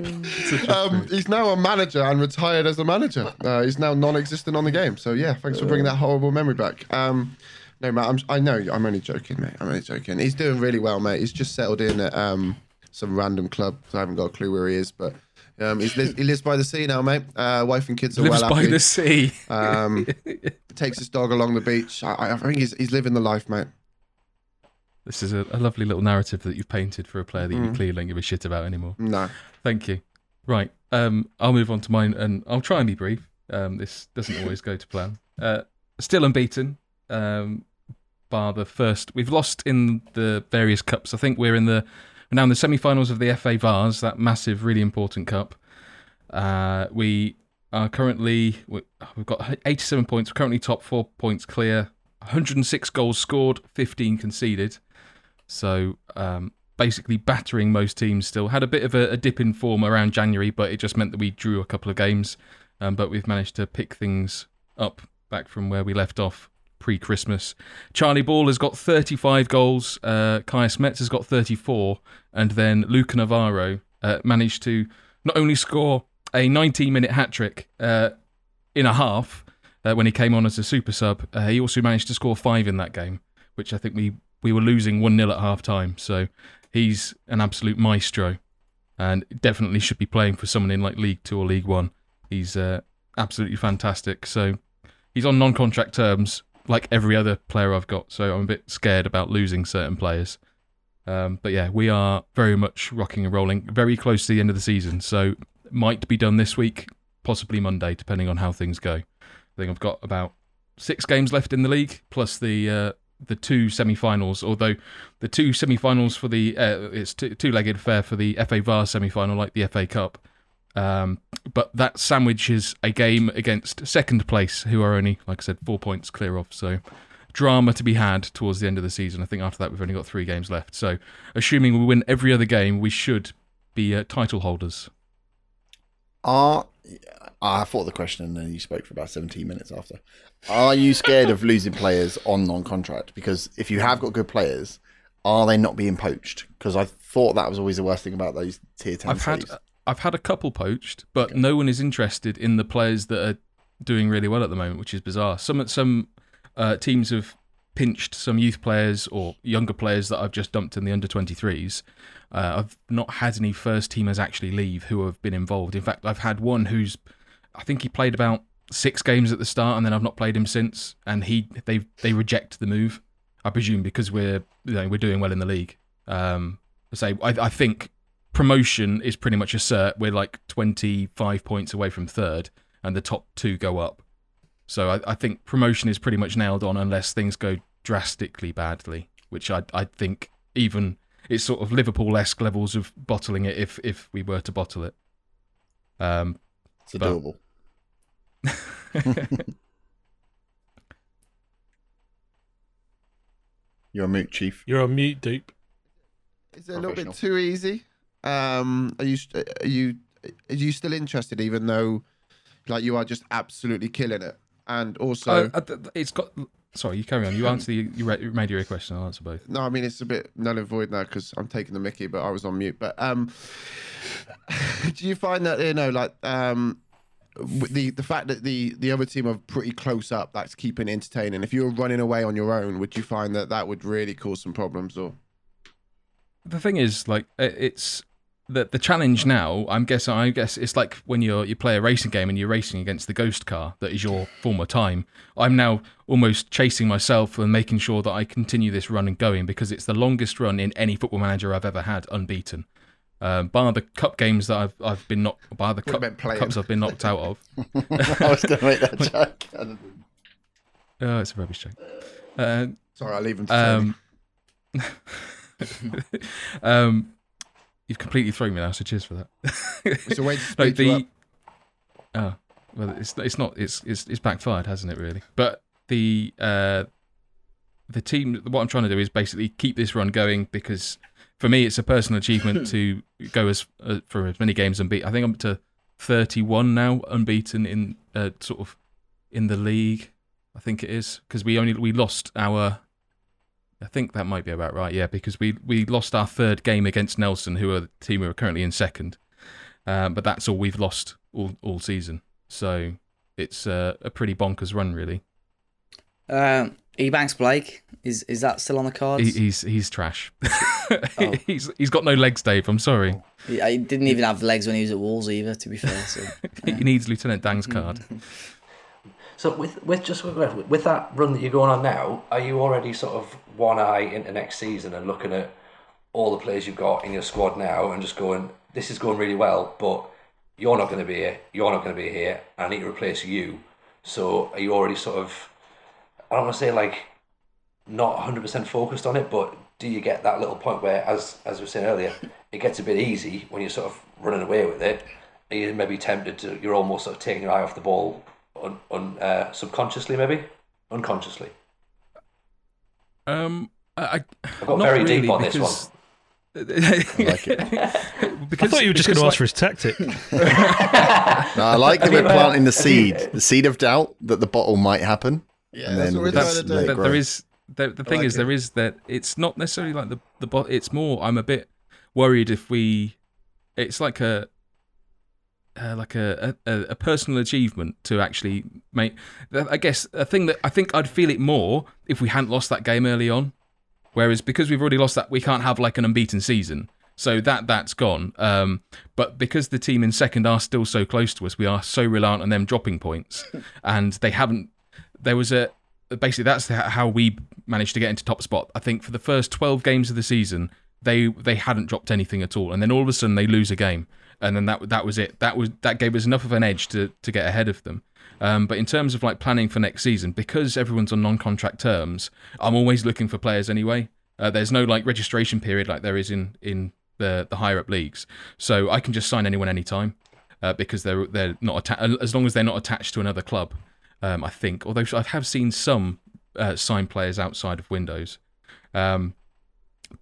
B: Um, he's now a manager and retired as a manager. Uh, he's now non-existent on the game. So yeah, thanks for bringing that horrible memory back. Um, no, Matt, I'm, I know I'm only joking, mate. I'm only joking. He's doing really well, mate. He's just settled in at um, some random club. So I haven't got a clue where he is, but um, he's li- he lives by the sea now, mate. Uh, wife and kids are
A: Lives
B: well
A: by
B: happy.
A: the sea.
B: Um, takes his dog along the beach. I, I think he's he's living the life, mate.
A: This is a, a lovely little narrative that you've painted for a player that you clearly don't give a shit about anymore.
B: No.
A: Thank you. Right. Um, I'll move on to mine, and I'll try and be brief. Um, this doesn't always go to plan. Uh, still unbeaten. Um, bar the first, we've lost in the various cups. I think we're in the we're now in the semi-finals of the FA Vase, that massive, really important cup. Uh, we are currently we- we've got 87 points. We're currently top four points clear. 106 goals scored, 15 conceded. So um, basically battering most teams still. Had a bit of a, a dip in form around January, but it just meant that we drew a couple of games. Um, but we've managed to pick things up back from where we left off pre Christmas. Charlie Ball has got 35 goals. Uh, Kaya Smets has got 34. And then Luca Navarro uh, managed to not only score a 19 minute hat trick uh, in a half uh, when he came on as a super sub, uh, he also managed to score five in that game, which I think we, we were losing 1 0 at half time. So he's an absolute maestro and definitely should be playing for someone in like League Two or League One. He's uh, absolutely fantastic. So he's on non-contract terms, like every other player I've got. So I'm a bit scared about losing certain players. Um, but yeah, we are very much rocking and rolling, very close to the end of the season. So might be done this week, possibly Monday, depending on how things go. I think I've got about six games left in the league, plus the uh, the two semi-finals. Although the two semi-finals for the uh, it's two, two-legged affair for the FA Vase semi-final, like the FA Cup. Um, but that sandwiches a game against second place, who are only, like I said, four points clear off. So drama to be had towards the end of the season. I think after that we've only got three games left. So assuming we win every other game, we should be uh, title holders.
E: Are I thought the question and then you spoke for about 17 minutes after. Are you scared of losing players on non-contract? Because if you have got good players, are they not being poached? Because I thought that was always the worst thing about those tier 10
A: I've had
E: saves.
A: I've had a couple poached, but no one is interested in the players that are doing really well at the moment, which is bizarre. Some some uh, teams have pinched some youth players or younger players that I've just dumped in the under 23s. Uh, I've not had any first teamers actually leave who have been involved. In fact, I've had one who's I think he played about six games at the start, and then I've not played him since. And he they they reject the move. I presume because we're you know we're doing well in the league. Um, say I, I think promotion is pretty much a cert. We're like 25 points away from third, and the top two go up. So I, I think promotion is pretty much nailed on unless things go drastically badly, which I I think even it's sort of Liverpool-esque levels of bottling it if if we were to bottle it. Um,
E: It's
A: but-
E: adorable. You're a moot chief.
D: You're on mute, dupe.
B: Is it a little bit too easy? Um, are you are you are you still interested, even though like you are just absolutely killing it? And also,
A: uh, uh, it's got. Sorry, you carry on. You answer the you made your question. I'll answer both.
B: no, I mean it's a bit null and void now because I'm taking the Mickey, but I was on mute. But um, do you find that you know, like um, the the fact that the the other team are pretty close up, that's keeping entertaining. If you were running away on your own, would you find that that would really cause some problems? Or
A: the thing is like it's the the challenge now i'm guessing i guess it's like when you're you play a racing game and you're racing against the ghost car that is your former time i'm now almost chasing myself and making sure that i continue this run and going because it's the longest run in any football manager i've ever had unbeaten um, bar the cup games that I've I've been knocked bar the cup, cups I've been knocked out of.
E: I was going to make that joke.
A: Oh, it's a rubbish joke. Uh,
B: sorry, I'll leave them to
A: Um, um, you've completely thrown me now, so cheers for that.
B: It's a way to
A: no,
B: speed you
A: the
B: up.
A: oh, well, it's it's not it's it's it's backfired, hasn't it? Really, but the uh, the team. What I'm trying to do is basically keep this run going because for me, it's a personal achievement to go as uh, for as many games unbeaten. I think I'm up to 31 now, unbeaten in uh, sort of in the league. I think it is because we only we lost our. I think that might be about right. Yeah, because we we lost our third game against Nelson, who are the team who are currently in second. Um, but that's all we've lost all all season. So it's uh, a pretty bonkers run, really.
C: Um, Ebanks Blake is is that still on the cards?
A: He, he's he's trash. he's he's got no legs, Dave. I'm sorry.
C: He, he didn't even have legs when he was at Wolves either. To be fair, so
A: He needs Lieutenant Dan's card.
F: So with with just with, with that run that you're going on now, are you already sort of one eye into next season and looking at all the players you've got in your squad now and just going, this is going really well, but you're not going to be here, you're not going to be here, I need to replace you. So are you already sort of, I don't want to say like not 100% focused on it, but do you get that little point where, as as we were saying earlier, it gets a bit easy when you're sort of running away with it? Are you maybe tempted to, you're almost sort of taking your eye off the ball un, un, uh, subconsciously, maybe? Unconsciously.
A: Um, I, I
F: got
A: not
F: very
A: really,
F: deep on this one.
A: because-
E: like it.
D: I thought you were just going to
A: like,
D: ask for his tactic.
E: No, I like that we're planting the seed, the seed of doubt that the bottle might happen.
B: Yeah,
E: And
B: that's
E: then
B: what we're
E: that's-
B: trying to
E: let
B: do.
E: it
A: that
E: grow.
A: there is the, the thing
B: like
A: is
B: it.
A: there is that it's not necessarily like the the bo- it's more i'm a bit worried if we it's like a uh, like a, a a personal achievement to actually make i guess a thing that i think i'd feel it more if we hadn't lost that game early on. Whereas because we've already lost that we can't have like an unbeaten season. So that that's gone. Um but because the team in second are still so close to us we are so reliant on them dropping points. And they haven't there was a basically that's how we managed to get into top spot. I think for the first 12 games of the season, they they hadn't dropped anything at all, and then all of a sudden they lose a game, and then that that was it. That was that gave us enough of an edge to to get ahead of them. Um, but in terms of like planning for next season, because everyone's on non-contract terms, I'm always looking for players anyway. Uh, there's no like registration period like there is in in the the higher up leagues, so I can just sign anyone anytime uh, because they're they're not atta- as long as they're not attached to another club. Um, I think, although I have seen some uh, sign players outside of Windows. Um,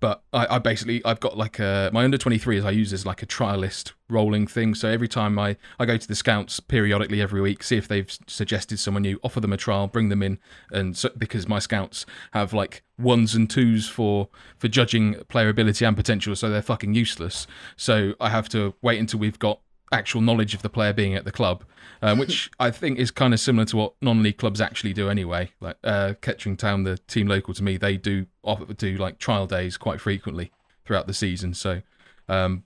A: but I, I basically I've got like a my under 23s I use as like a trialist rolling thing. So every time I I go to the scouts periodically every week, see if they've suggested someone new, offer them a trial, bring them in, and so, because my scouts have like ones and twos for for judging player ability and potential, so they're fucking useless. So I have to wait until we've got actual knowledge of the player being at the club, um, which I think is kind of similar to what non-league clubs actually do anyway. Like uh, Kettering Town, the team local to me, they do offer do like trial days quite frequently throughout the season. So um,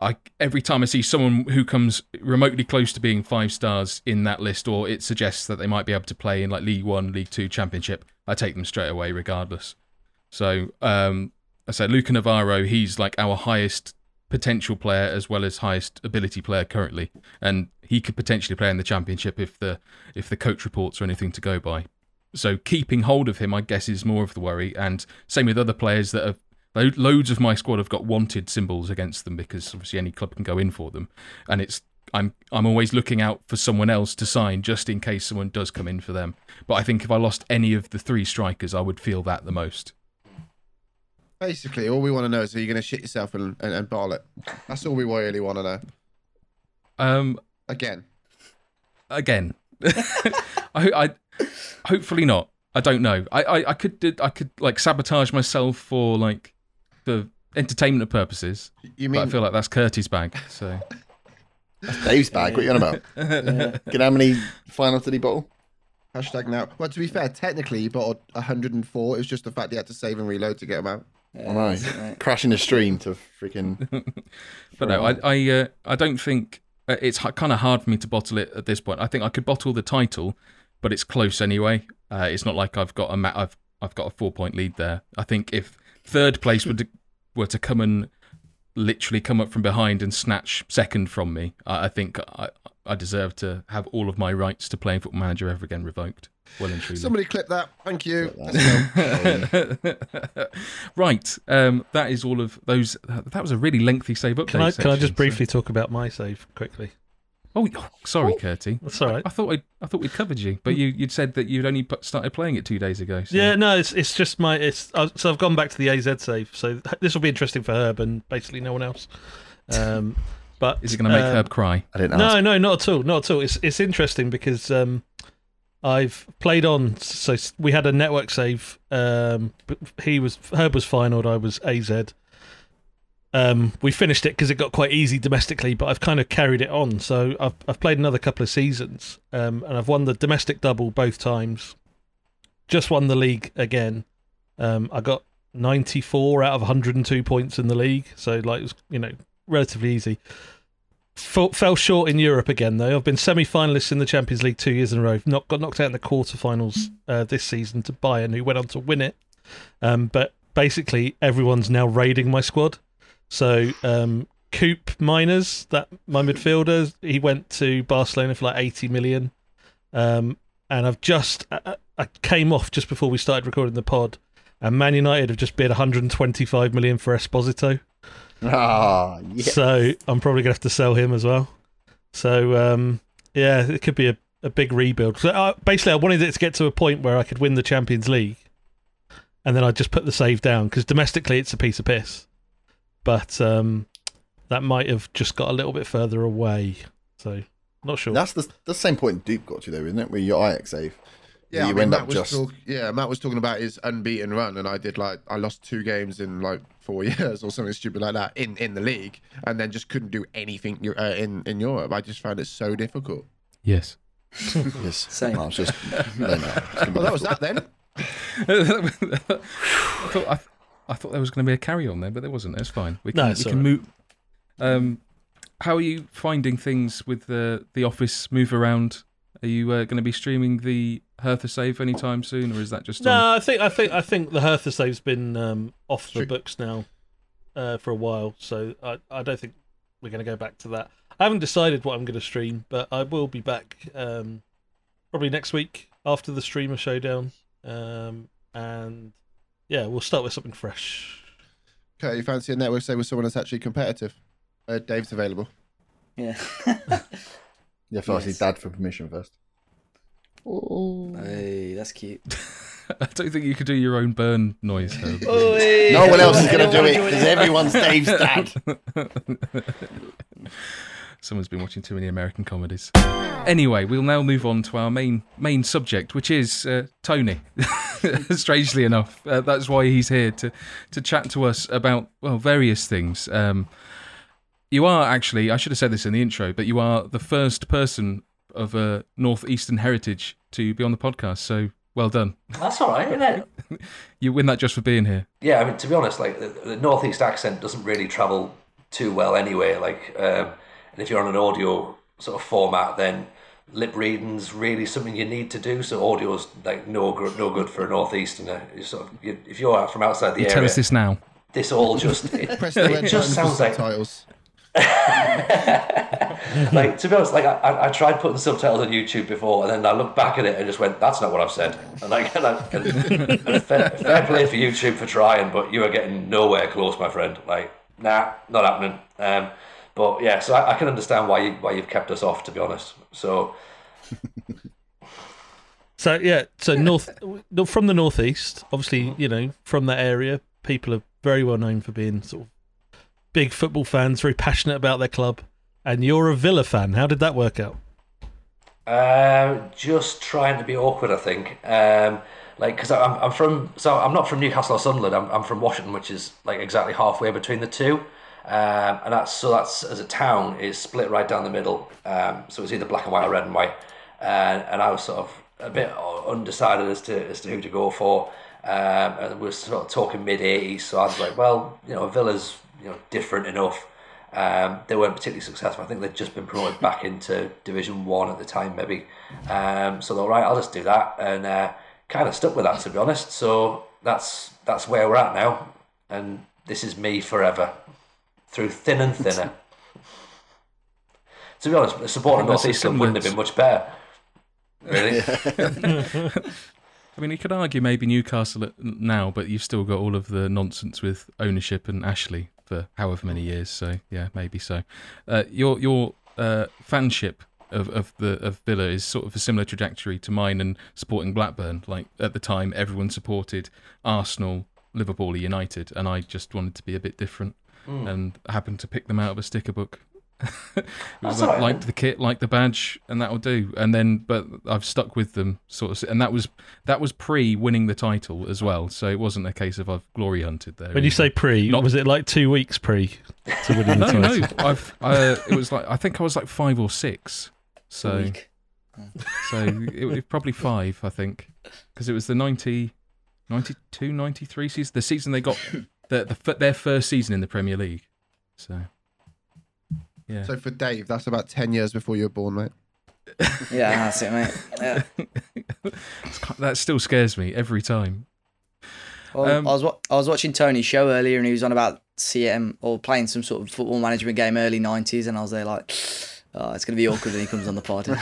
A: I every time I see someone who comes remotely close to being five stars in that list, or it suggests that they might be able to play in like League One, League Two, Championship, I take them straight away regardless. So um, I said Luca Navarro, he's like our highest potential player as well as highest ability player currently, and he could potentially play in the championship if the if the coach reports are anything to go by. So keeping hold of him, I guess, is more of the worry, and same with other players that have. Loads of my squad have got wanted symbols against them because obviously any club can go in for them, and it's I'm I'm always looking out for someone else to sign just in case someone does come in for them. But I think if I lost any of the three strikers, I would feel that the most.
B: Basically, all we want to know is are you going to shit yourself and, and, and bottle it? That's all we really want to know.
A: Um,
B: Again,
A: again, I, I hopefully not. I don't know. I, I, I could did I could like sabotage myself for like for entertainment purposes,
B: you
A: but I feel like that's Curtis' bag. So
E: Dave's bag. What are you on about? Get how many finals did he bottle?
B: hashtag now? Well, to be fair, technically he bought 104. It was just the fact he had to save and reload to get them out.
E: All right. Crashing the stream to freaking.
A: but no, I I uh, I don't think uh, it's kind of hard for me to bottle it at this point. I think I could bottle the title, but it's close anyway. Uh, it's not like I've got a ma- I've I've got a four point lead there. I think if third place were to, were to come and literally come up from behind and snatch second from me, I, I think I I deserve to have all of my rights to playing Football Manager ever again revoked. Well and truly.
B: Somebody clip that. Thank you.
A: right, um, that is all of those. That was a really lengthy save update.
D: Can I can I
A: section,
D: just
A: so-
D: briefly talk about my save quickly?
A: Oh, oh, sorry, Curty.
D: That's all right.
A: I thought I I thought we'd covered you, but you you'd said that you'd only put- started playing it two days ago. So.
D: Yeah, no, it's it's just my it's uh, so I've gone back to the AZ save. So this will be interesting for Herb and basically no one else. Um, but
A: Is it going to make
D: um,
A: Herb cry?
E: I didn't
D: No,
E: ask.
D: no, not at all, not at all. It's it's interesting because um, I've played on. So we had a network save. Um, he was Herb was finaled. I was AZ. Um, we finished it because it got quite easy domestically, but I've kind of carried it on. So I've I've played another couple of seasons, um, and I've won the domestic double both times. Just won the league again. Um, I got 94 out of 102 points in the league, so like it was you know relatively easy. F- fell short in Europe again, though. I've been semi-finalists in the Champions League two years in a row. Not got knocked out in the quarterfinals uh, this season to Bayern, who went on to win it. Um, but basically, everyone's now raiding my squad. So um, Koopmeiners, that my midfielder, he went to Barcelona for like eighty million. Um, and I've just I, I came off just before we started recording the pod, and Man United have just bid 125 million for Esposito.
E: Ah, yeah.
D: So I'm probably gonna have to sell him as well. So um, yeah, it could be a, a big rebuild. So uh, basically, I wanted it to get to a point where I could win the Champions League, and then I just put the save down because domestically it's a piece of piss. But um, that might have just got a little bit further away. So not sure.
E: That's the, the same point Duke got to, though, isn't it? Where your Ajax save.
B: Yeah,
E: you
B: I mean,
E: end
B: Matt
E: up
B: was
E: just.
B: talk- yeah, Matt was talking about his unbeaten run, and I did like I lost two games in like four years or something stupid like that in, in the league, and then just couldn't do anything uh, in in Europe. I just found it so difficult.
A: Yes.
E: Yes.
C: Same.
E: I was just. no, no, it's gonna be
B: Well, that was that then.
A: I thought I, I thought there was going to be a carry on there, but there wasn't. It's fine. We can,
D: No,
A: we can
D: all right.
A: move. Um, how are you finding things with the the office move around? Are you uh, going to be streaming the Hertha save anytime soon, or is that just on?
D: No, I think I think I think the Hertha save's been um, off the
B: True.
D: books now uh, for a while, so I, I don't think we're going to go back to that. I haven't decided what I'm going to stream, but I will be back um, probably next week after the streamer showdown, um, and yeah, we'll start with something fresh.
B: Okay, you fancy a network say with someone that's actually competitive? Uh, Dave's available.
C: Yeah.
E: You have to ask your dad for permission first.
C: Hey, that's cute.
A: I don't think you could do your own burn noise. Herb.
E: No one else is going to do it because everyone's Dave's dad.
A: Someone's been watching too many American comedies. Anyway, we'll now move on to our main main subject, which is uh, Tony. Strangely enough, uh, that's why he's here to to chat to us about well various things. Um, you are actually, I should have said this in the intro, but you are the first person of a northeastern heritage to be on the podcast. So well done.
F: That's all right, isn't it?
A: You win that just for being here.
F: Yeah, I mean, to be honest, like the, the northeast accent doesn't really travel too well anyway. Like, um, and if you're on an audio sort of format, then lip reading's really something you need to do. So audio's like no good, no good for a northeasterner. You sort of, you, if you're from outside the
A: You
F: area,
A: tell us this now.
F: this all just it,
B: Press the red
F: it just
B: button for
F: sounds like
B: subtitles.
F: like to be honest, like I, I, tried putting subtitles on YouTube before, and then I looked back at it and just went, "That's not what I've said." And like, and, I- and, and fair, fair play for YouTube for trying, but you are getting nowhere close, my friend. Like, nah, not happening. Um, but yeah, so I, I can understand why you why you've kept us off, to be honest. So
D: So yeah, so north from the northeast, obviously, you know, from that area, people are very well known for being sort of big football fans, very passionate about their club. And you're a Villa fan. How did that work out?
F: Um, just trying to be awkward, I think. Um, like, because I'm, I'm from, so I'm not from Newcastle or Sunderland. I'm, I'm from Washington, which is like exactly halfway between the two. Um, and that's so that's as a town is split right down the middle. Um, so it's either black and white or red and white. And and I was sort of a bit undecided as to as to who to go for. Um, and we were sort of talking mid '80s, so I was like, well, you know, Villa's you know different enough. Um, they weren't particularly successful. I think they'd just been promoted back into Division One at the time, maybe. Um, so they're right. I'll just do that, and uh, kind of stuck with that to be honest. So that's that's where we're at now, and this is me forever, through thin and thinner. to be honest, supporting
A: That's
F: North East Club wouldn't have been much better. Really?
A: I mean, you could argue maybe Newcastle now, but you've still got all of the nonsense with ownership and Ashley for however many years. So yeah, maybe so. Uh, your your uh, fanship of, of the of Villa is sort of a similar trajectory to mine and supporting Blackburn. Like at the time, everyone supported Arsenal, Liverpool, United, and I just wanted to be a bit different and happened to pick them out of a sticker book. it was like,
F: all right,
A: like the kit, like the badge, and that'll do. And then, but I've stuck with them sort of, and that was that was pre winning the title as well. So it wasn't a case of I've glory hunted there.
D: When you say pre,
A: Not-
D: was it like two weeks pre to winning the
A: no,
D: title?
A: no, I've uh, it was like I think I was like five or six. So
C: Weak.
A: so it was probably five, I think, because it was the 90, 92, 93 season, the season they got the, the their first season in the Premier League. So Yeah.
B: So for Dave, that's about 10 years before you were born, mate.
C: Yeah, that's it, mate. Yeah.
A: That still scares me every time.
C: Well,
A: Um,
C: I was wa- I was watching Tony's show earlier, and he was on about CM or playing some sort of football management game early '90s, and I was there like, oh, it's gonna be awkward when he comes on the pod.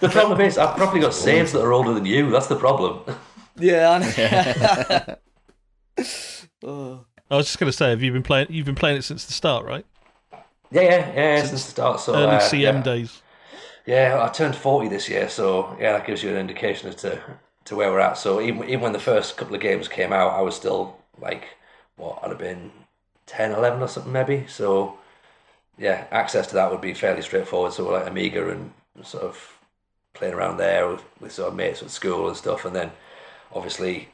F: The problem is, I've probably got saves that are older than you. That's the problem.
C: yeah, I know. oh.
D: I was just going to say, have you been playing? You've been playing it since the start, right?
F: Yeah, yeah, yeah. Since the start, so
D: Early
F: uh,
D: CM
F: yeah.
D: days.
F: Yeah, I turned forty this year, so yeah, that gives you an indication as to to where we're at. So even even when the first couple of games came out, I was still like what I'd have been 10, 11 or something maybe. So yeah, access to that would be fairly straightforward. So like Amiga and sort of playing around there with, with sort of mates at school and stuff, and then obviously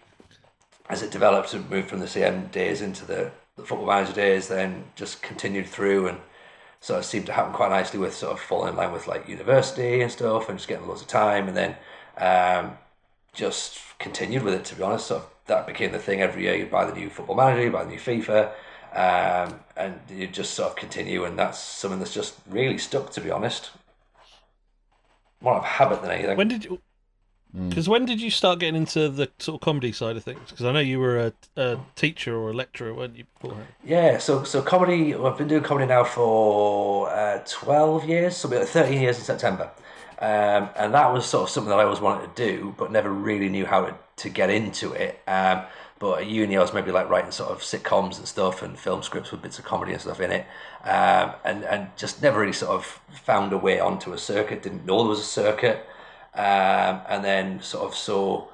F: as it developed and moved from the CM days into the, the football manager days, then just continued through and sort of seemed to happen quite nicely with sort of falling in line with like university and stuff and just getting loads of time and then um, just continued with it to be honest. So that became the thing every year. You'd buy the new football manager, you buy the new FIFA, um, and you just sort of continue and that's something that's just really stuck to be honest. More of habit than anything.
D: When did you? Because when did you start getting into the sort of comedy side of things? Because I know you were a, a teacher or a lecturer, weren't you? Beforehand?
F: Yeah, so so comedy. I've been doing comedy now for uh, twelve years, so about thirteen years in September, um, and that was sort of something that I always wanted to do, but never really knew how to, to get into it. Um, but at uni, I was maybe like writing sort of sitcoms and stuff, and film scripts with bits of comedy and stuff in it, um, and and just never really sort of found a way onto a circuit. Didn't know there was a circuit, um, and then sort of so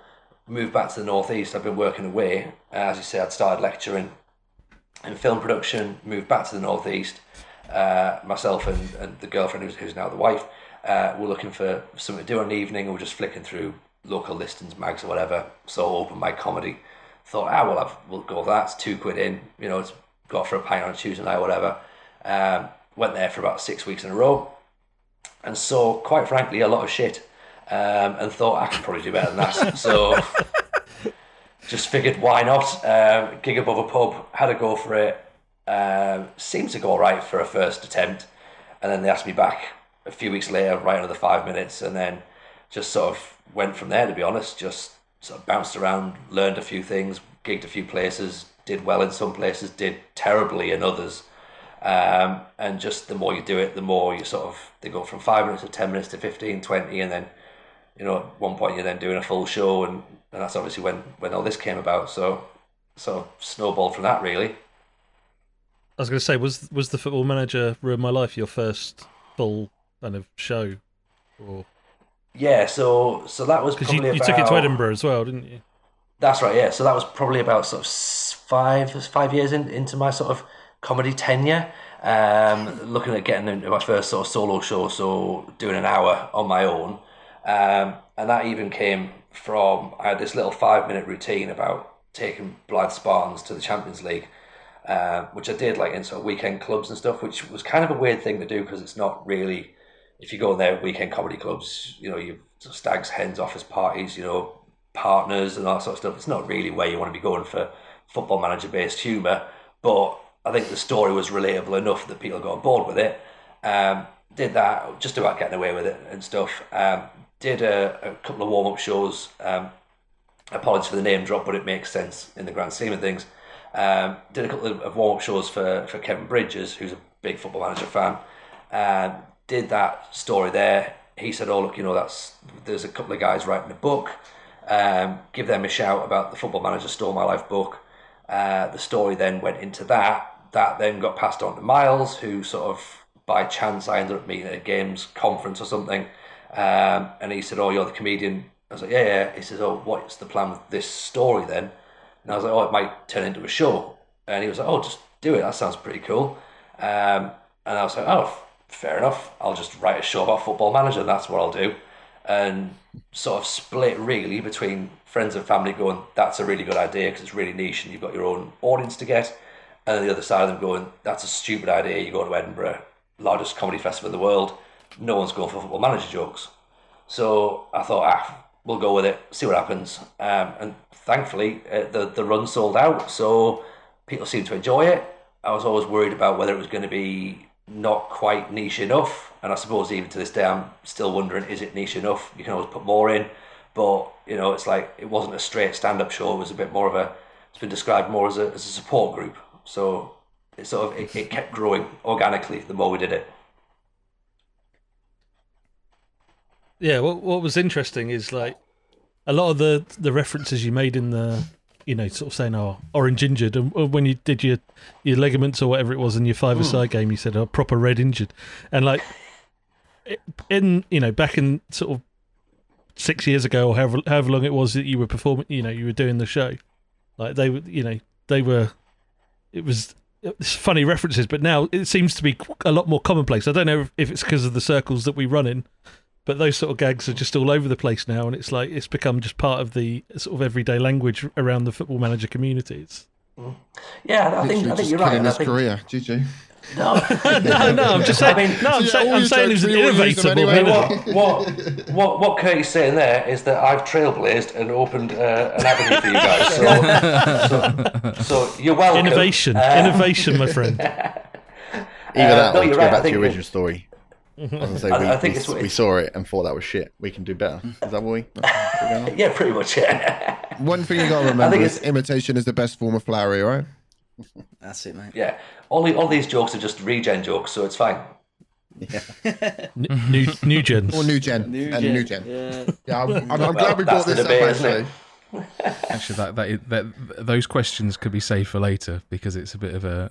F: moved back to the northeast. I've been working away, as you say. I'd started lecturing in film production, moved back to the northeast. Uh, myself and, and the girlfriend who's, who's now the wife uh, were looking for something to do in the evening. we're just flicking through local listings, mags or whatever. So open my comedy. Thought, ah, well, I've, we'll go with that. It's two quid in. You know, it's got for a pint on a Tuesday night, whatever. Um, went there for about six weeks in a row, and saw, quite frankly, a lot of shit. Um, and thought I could probably do better than that. so just figured why not? Um, gig above a pub had a go for it. Um, seemed to go all right for a first attempt. And then they asked me back a few weeks later right another five minutes and then just sort of went from there to be honest. Just sort of bounced around learned a few things gigged a few places did well in some places did terribly in others. Um, and just the more you do it the more you sort of they go from five minutes to 10 minutes to 15 20 and then you know, at one point you're then doing a full show, and, and that's obviously when, when all this came about. So, sort of snowballed from that, really.
D: I was going to say, was was the Football Manager Ruin My Life your first full kind of show? Or
F: Yeah, so so that was
D: because you, you took it to Edinburgh as well, didn't you?
F: That's right, yeah. So that was probably about sort of five five years in, into my sort of comedy tenure. Um, looking at getting into my first sort of solo show, so doing an hour on my own, um, and that even came from I had this little five minute routine about taking Blyth Spartans to the Champions League, um, which I did like in sort of weekend clubs and stuff, which was kind of a weird thing to do because it's not really if you go in there weekend comedy clubs, you know, you stags, hens, office parties, you know, partners and all that sort of stuff. It's not really where you want to be going for football manager based humour, but I think the story was relatable enough that people got on board with it. Um, did that just about getting away with it and stuff. Um, did a, a couple of warm up shows. Um, apologies for the name drop, but it makes sense in the grand scheme of things. Um, did a couple of, warm up shows for, for Kevin Bridges, who's a big football manager fan. Um, did that story there. He said, "Oh look, you know that's there's a couple of guys writing a book. Um, give them a shout about the Football Manager Stole My Life book." Uh, the story then went into that. That then got passed on to Miles, who sort of by chance I ended up meeting at a games conference or something. Um, and he said, "Oh, you're the comedian." I was like, "Yeah, yeah." He says, "Oh, what's the plan with this story then?" And I was like, "Oh, it might turn into a show." And he was like, "Oh, just do it. That sounds pretty cool." Um, and I was like, "Oh, f- fair enough. I'll just write a show about Football Manager. That's what I'll do." And sort of split really between friends and family going, "That's a really good idea because it's really niche and you've got your own audience to get." And the other side of them going, "That's a stupid idea. You go to Edinburgh, largest comedy festival in the world. No one's going for Football Manager jokes." So I thought, ah, we'll go with it, see what happens. Um, and thankfully, uh, the the run sold out, so people seemed to enjoy it. I was always worried about whether it was going to be not quite niche enough. And I suppose even to this day, I'm still wondering: is it niche enough? You can always put more in, but you know, it's like it wasn't a straight stand-up show. It was a bit more of a. It's been described more as a as a support group. So it sort of it, it kept growing organically the more we did it.
D: Yeah, what what was interesting is like a lot of the the references you made in the you know sort of saying oh orange injured and uh, when you did your your ligaments or whatever it was in your five a hmm. side game you said oh proper red injured. And like in you know back in sort of six years ago or however however long it was that you were performing you know you were doing the show like they were you know they were it was it's funny references but now it seems to be a lot more commonplace. I don't know if it's because of the circles that we run in but those sort of gags are just all over the place now, and it's like it's become just part of the sort of everyday language around the football manager community. It's,
F: Yeah, I think
B: Literally
F: I think
B: just
F: you're right.
B: killing
F: and I
B: his
F: think,
B: career. GG.
F: no,
D: no, no, I'm just saying.
F: I mean-
D: no, I'm,
B: Yeah,
D: saying, I'm saying he's an
B: we all use them
D: innovator.
B: anyway.
D: more than-
F: what what what what Kurt's saying there is that I've trailblazed and opened uh, an avenue for you guys. So, so, so you're welcome.
D: Innovation,
F: Uh,
D: innovation, my friend.
E: Either
F: Uh,
E: that
F: no,
E: or to
F: you're
E: go
F: right, I
E: back to
F: think
E: your original story. I was say,
F: I-
E: we,
F: I think
E: we, we saw it and thought that was shit. We can do better. Is that what we? we're going on?
F: Yeah, pretty much. Yeah,
B: One thing you got to remember
F: think
B: is imitation is the best form of flattery, right?
C: That's it, mate.
F: yeah. All the, all these jokes are just regen jokes, so it's fine.
D: N- new, new gens.
B: Or new gen. and new gen.
C: Yeah.
B: Yeah, I'm, I'm, I'm glad we brought this up,
F: debate, isn't
B: actually.
A: Actually, that, that that those questions could be saved for later because it's a bit of a,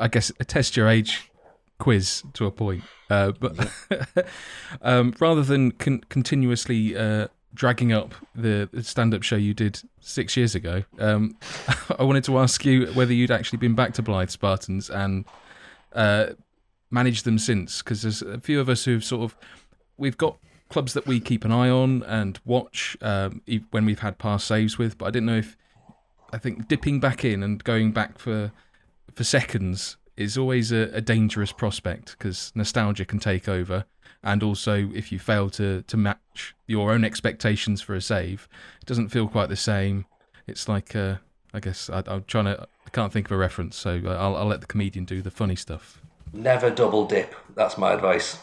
A: I guess, a test your age quiz to a point. Uh, but um, rather than con- continuously uh, dragging up the, stand-up show you did six years ago, um, I wanted to ask you whether you'd actually been back to Blyth Spartans and uh, managed them since, because there's a few of us who've sort of we've got clubs that we keep an eye on and watch um, when we've had past saves with, but I didn't know if I think dipping back in and going back for for seconds is always a, a dangerous prospect because nostalgia can take over, and also if you fail to to match your own expectations for a save, it doesn't feel quite the same. It's like uh, I guess I, I'm trying to I can't think of a reference, so I'll, I'll let the comedian do the funny stuff.
F: Never double dip. That's my advice.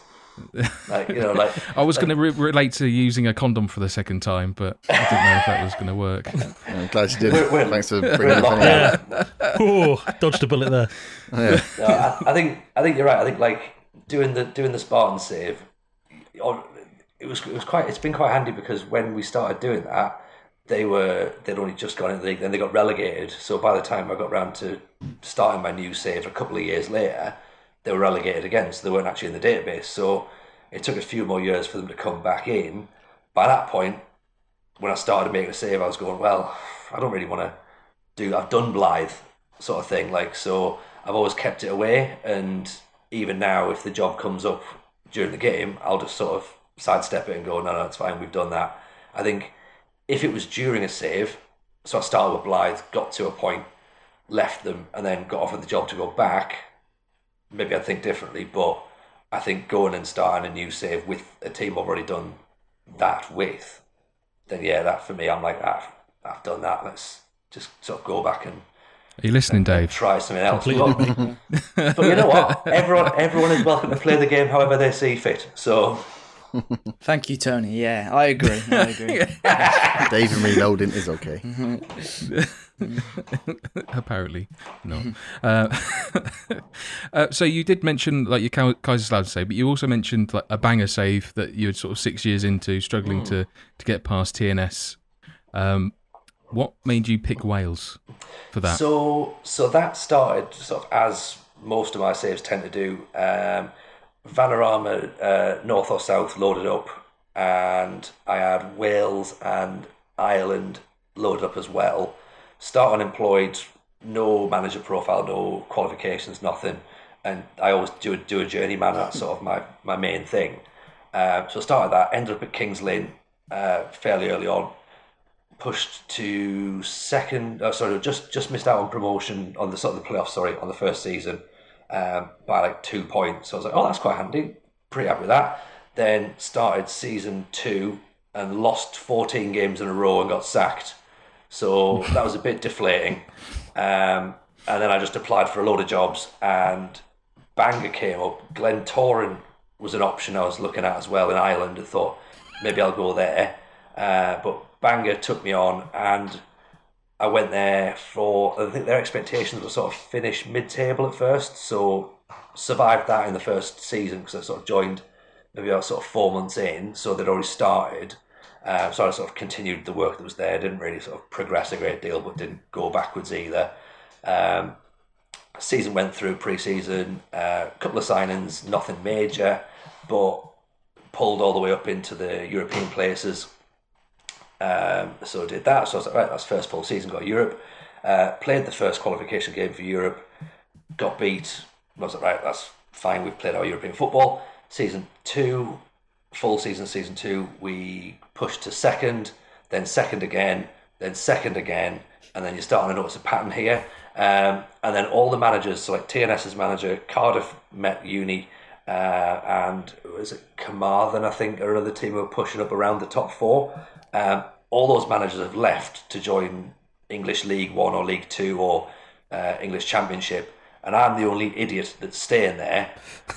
F: Like you know, like
A: I was uh, going to re- relate to using a condom for the second time, but I didn't know if that was going to work.
E: I'm glad you did.
F: We're- we're-
E: Thanks for bringing
F: in
E: it funny out.
D: Oh, dodged a bullet there.
E: Oh, yeah.
F: No, I, I think I think you're right. I think like doing the doing the Spartan save, or- it was it was quite. It's been quite handy because when we started doing that, they were they'd only just gone into the league. Then they got relegated. So by the time I got round to starting my new save a couple of years later, they were relegated again. So they weren't actually in the database. So it took a few more years for them to come back in. By that point, when I started making a save, I was going, well, I don't really want to do. I've done Blyth sort of thing. Like so, I've always kept it away. And even now, if the job comes up during the game, I'll just sort of sidestep it and go, no, no, it's fine. We've done that. I think if it was during a save, so I started with Blyth, got to a point, left them, and then got offered the job to go back. Maybe I'd think differently, but I think going and starting a new save with a team I've already done that with, then yeah, that for me, I'm like, ah, I've done that. Let's just sort of go back and
A: Are you listening, Dave?
F: try something else.
D: Completely.
F: But, but you know what? Everyone, everyone is welcome to play the game however they see fit. So
C: Thank you, Tony. Yeah, I agree. I agree.
E: Dave and reloading is okay.
A: Apparently not. Uh, uh, so you did mention like your Kaiserslautern save, but you also mentioned like a Bangor save that you were sort of six years into, struggling to to get past TNS. Um, what made you pick Wales for that?
F: So so that started sort of as most of my saves tend to do. Um, Vanarama uh, north or south loaded up, and I had Wales and Ireland loaded up as well. Start unemployed, no manager profile, no qualifications, nothing. And I always do a, do a journeyman. That's sort of my, my main thing. Um, so I started that. Ended up at Kings Lynn uh, fairly early on pushed to second. Oh, sorry, just just missed out on promotion on the sort of the playoffs. Sorry, on the first season um, by like two points. So I was like, oh, that's quite handy. Pretty happy with that. Then started season two and lost fourteen games in a row and got sacked. So that was a bit deflating. Um, and then I just applied for a load of jobs, and Bangor came up. Glentoran was an option I was looking at as well in Ireland, and thought maybe I'll go there. Uh, but Bangor took me on, and I went there for. I think their expectations were sort of finish mid-table at first, so survived that in the first season because I sort of joined maybe about sort of four months in, so they'd already started. Uh, so I sort of continued the work that was there. Didn't really sort of progress a great deal, but didn't go backwards either. Um, season went through pre-season, a uh, couple of signings, nothing major, but pulled all the way up into the European places. Um, so I did that. So I was like, right, that's first full season, got Europe. Uh, played the first qualification game for Europe, got beat. I was like, right, that's fine. We've played our European football. Season two, full season, season two, we pushed to second, then second again, then second again, and then you're starting to notice a pattern here. Um, and then all the managers, so like TNS's manager, Cardiff Met Uni, uh, and was it Carmarthen, I think, or another team who were pushing up around the top four. Um, all those managers have left to join English League One or League Two or uh, English Championship, and I'm the only idiot that's staying there.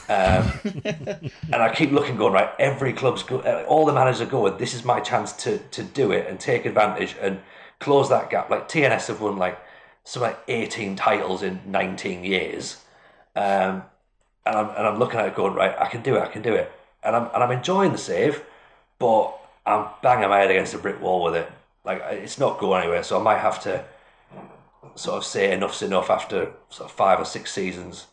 F: Um, and I keep looking, going right. Every club's go, uh, all the managers are going. This is my chance to to do it and take advantage and close that gap. Like TNS have won like some like 18 titles in 19 years, um, and I'm and I'm looking at it, going right. I can do it. I can do it, and I'm and I'm enjoying the save, but I'm banging my head against a brick wall with it. Like it's not going anywhere. So I might have to sort of say enough's enough after sort of five or six seasons,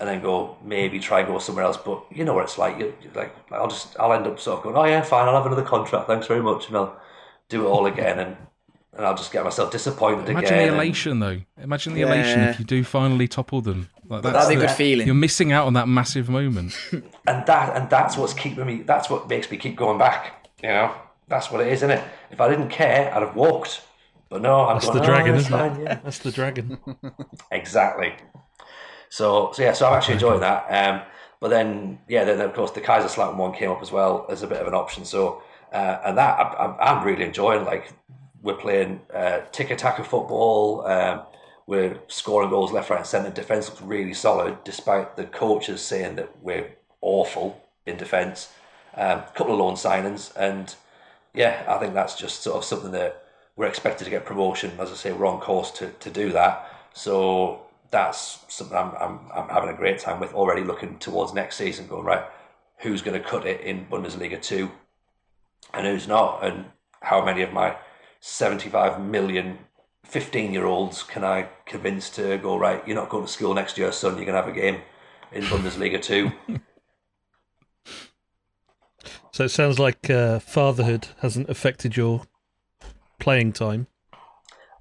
F: and then go maybe try and go somewhere else. But you know what it's like. You like I'll just I'll end up sort of going, oh yeah, fine, I'll have another contract. Thanks very much, and I'll do it all again and. And I'll just get myself disappointed
A: Imagine
F: again.
A: Imagine the
F: and-
A: elation, though. Imagine the elation if you do finally topple them. Like, that's
C: That'd a
A: the-
C: good feeling.
A: You're missing out on that massive moment.
F: and that and that's what's keeping me. That's what makes me keep going back. You know, that's what it is, isn't it? If I didn't care, I'd have walked. But no, I'm
D: That's
F: going,
D: the
F: "Oh,
D: dragon,
F: it's
D: isn't
F: fine,
D: it?
F: yeah."
D: That's the dragon.
F: Exactly. So, so yeah, so I'm actually enjoying that. Um, but then, yeah, then of course the Kaiserslautern one came up as well as a bit of an option. So, uh, and that I, I'm, I'm really enjoying. Like, we're playing uh, tick-taka football. Um, we're scoring goals left, right, and centre. Defence looks really solid, despite the coaches saying that we're awful in defence. Um, a couple of loan signings, and yeah, I think that's just sort of something that we're expected to get promotion. As I say, we're on course to, to do that. So that's something I'm, I'm, I'm having a great time with. Already looking towards next season, going right, who's going to cut it in Bundesliga two, and who's not, and how many of my 75 million 15 year olds can I convince to go right? You're not going to school next year, son. You're going to have a game in Bundesliga two.
D: So it sounds like uh, fatherhood hasn't affected your playing time.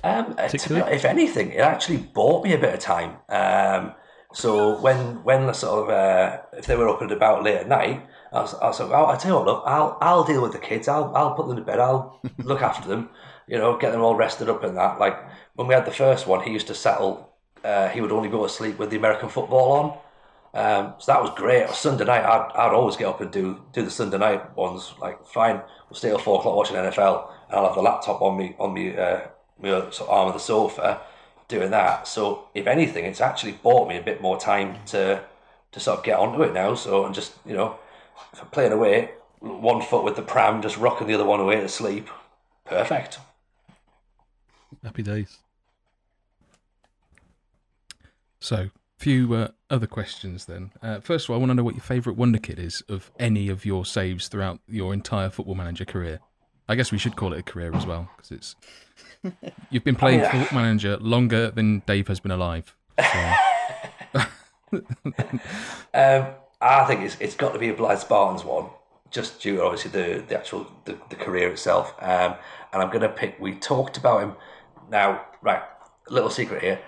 F: Um, uh, be, if anything, it actually bought me a bit of time. Um, so when when the sort of uh, if they were up and about late at night, I was, I was like, oh, I tell you what, look, I'll I'll deal with the kids. I'll I'll put them to bed. I'll look after them. You know, get them all rested up and that. Like when we had the first one, he used to settle. Uh, he would only go to sleep with the American football on. Um, so that was great. Sunday night, I'd, I'd always get up and do do the Sunday night ones. Like, fine, we'll stay till four o'clock watching NFL, I'll have the laptop on me on me, uh, my arm of the sofa, doing that. So, if anything, it's actually bought me a bit more time to to sort of get onto it now. So, and just you know, playing away, one foot with the pram, just rocking the other one away to sleep, perfect.
D: Happy days.
A: So, few uh, other questions then. Uh, first of all, I want to know what your favourite wonder kid is of any of your saves throughout your entire football manager career. I guess we should call it a career as well because it's you've been playing
F: yeah.
A: football manager longer than Dave has been alive. So,
F: Um, I think it's it's got to be a Blyth Spartans one, just due obviously the the actual the, the career itself. Um, and I'm gonna pick. We talked about him now. Right, little secret here.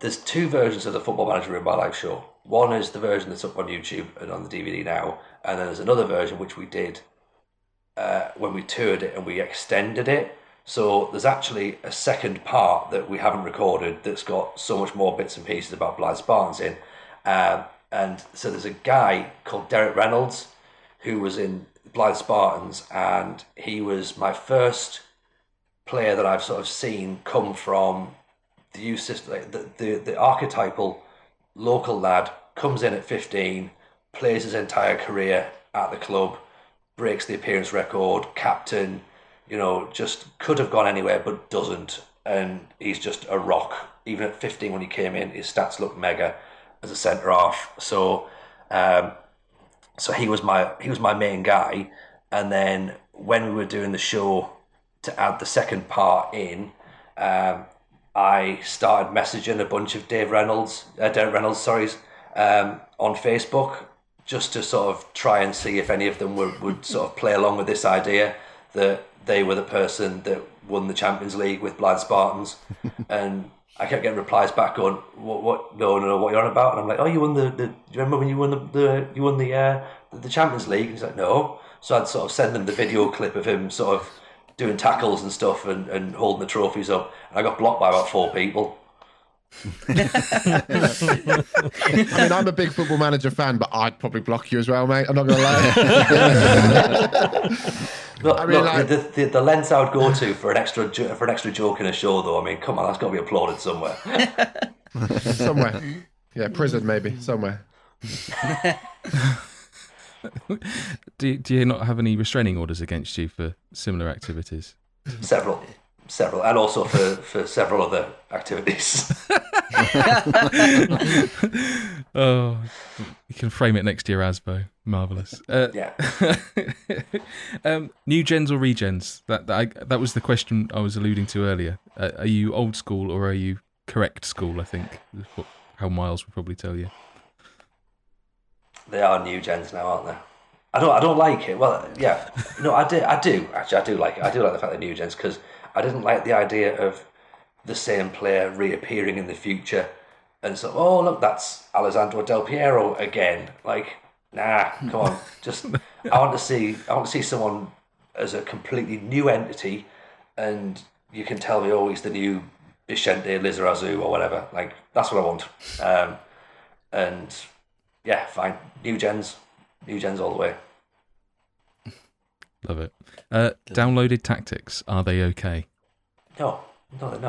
F: There's two versions of the Football Manager Ruined My Life show. One is the version that's up on YouTube and on the DVD now, and then there's another version which we did uh, when we toured it and we extended it. So there's actually a second part that we haven't recorded that's got so much more bits and pieces about Blyth Spartans in. Um, and so there's a guy called Derek Reynolds who was in Blyth Spartans, and he was my first player that I've sort of seen come from the youth system, the, the the archetypal local lad comes in at fifteen, plays his entire career at the club, breaks the appearance record, captain, you know, just could have gone anywhere but doesn't, and he's just a rock. Even at fifteen when he came in, his stats look mega as a centre half. So. Um, so he was my he was my main guy and then when we were doing the show to add the second part in um, I started messaging a bunch of Dave Reynolds uh, Dave Reynolds sorry um, on Facebook just to sort of try and see if any of them would, would sort of play along with this idea that they were the person that won the Champions League with Blind Spartans and I kept getting replies back going, "What? What? No, no, no. What you're on about?" And I'm like, "Oh, you won the. the do you remember when you won the, the you won the uh, the Champions League?" And he's like, "No." So I'd sort of send them the video clip of him sort of doing tackles and stuff and, and holding the trophies up. And I got blocked by about four people.
B: I mean, I'm a big football manager fan, but I'd probably block you as well, mate. I'm not going to lie.
F: Look,
B: I mean,
F: look
B: like-
F: the, the, the lens I would go to for an extra for an extra joke in a show, though. I mean, come on, that's got to be applauded somewhere.
B: somewhere. Yeah, prison maybe somewhere.
A: Do, do you not have any restraining orders against you for similar activities?
F: several, several, and also for, for several other activities.
A: Oh, you can frame it next to your Asbo. Marvelous. Uh,
F: yeah.
A: um, new gens or regens? That that, I, that was the question I was alluding to earlier. Uh, are you old school or are you correct school? I think is what, how Miles would probably tell you.
F: They are new gens now, aren't they? I don't. I don't like it. Well, yeah. No, I do. I do actually. I do like it. I do like the fact they're new gens because I didn't like the idea of the same player reappearing in the future and so. Oh, look, that's Alessandro Del Piero again. Like, nah, come on. Just I want to see. I want to see someone as a completely new entity, and you can tell me, oh, he's the new Bixente Lizarazu or whatever. Like, that's what I want. Um, and yeah, fine. New gens, new gens all the way.
A: Love it. Uh, downloaded tactics. Are they okay?
F: No, no, they're.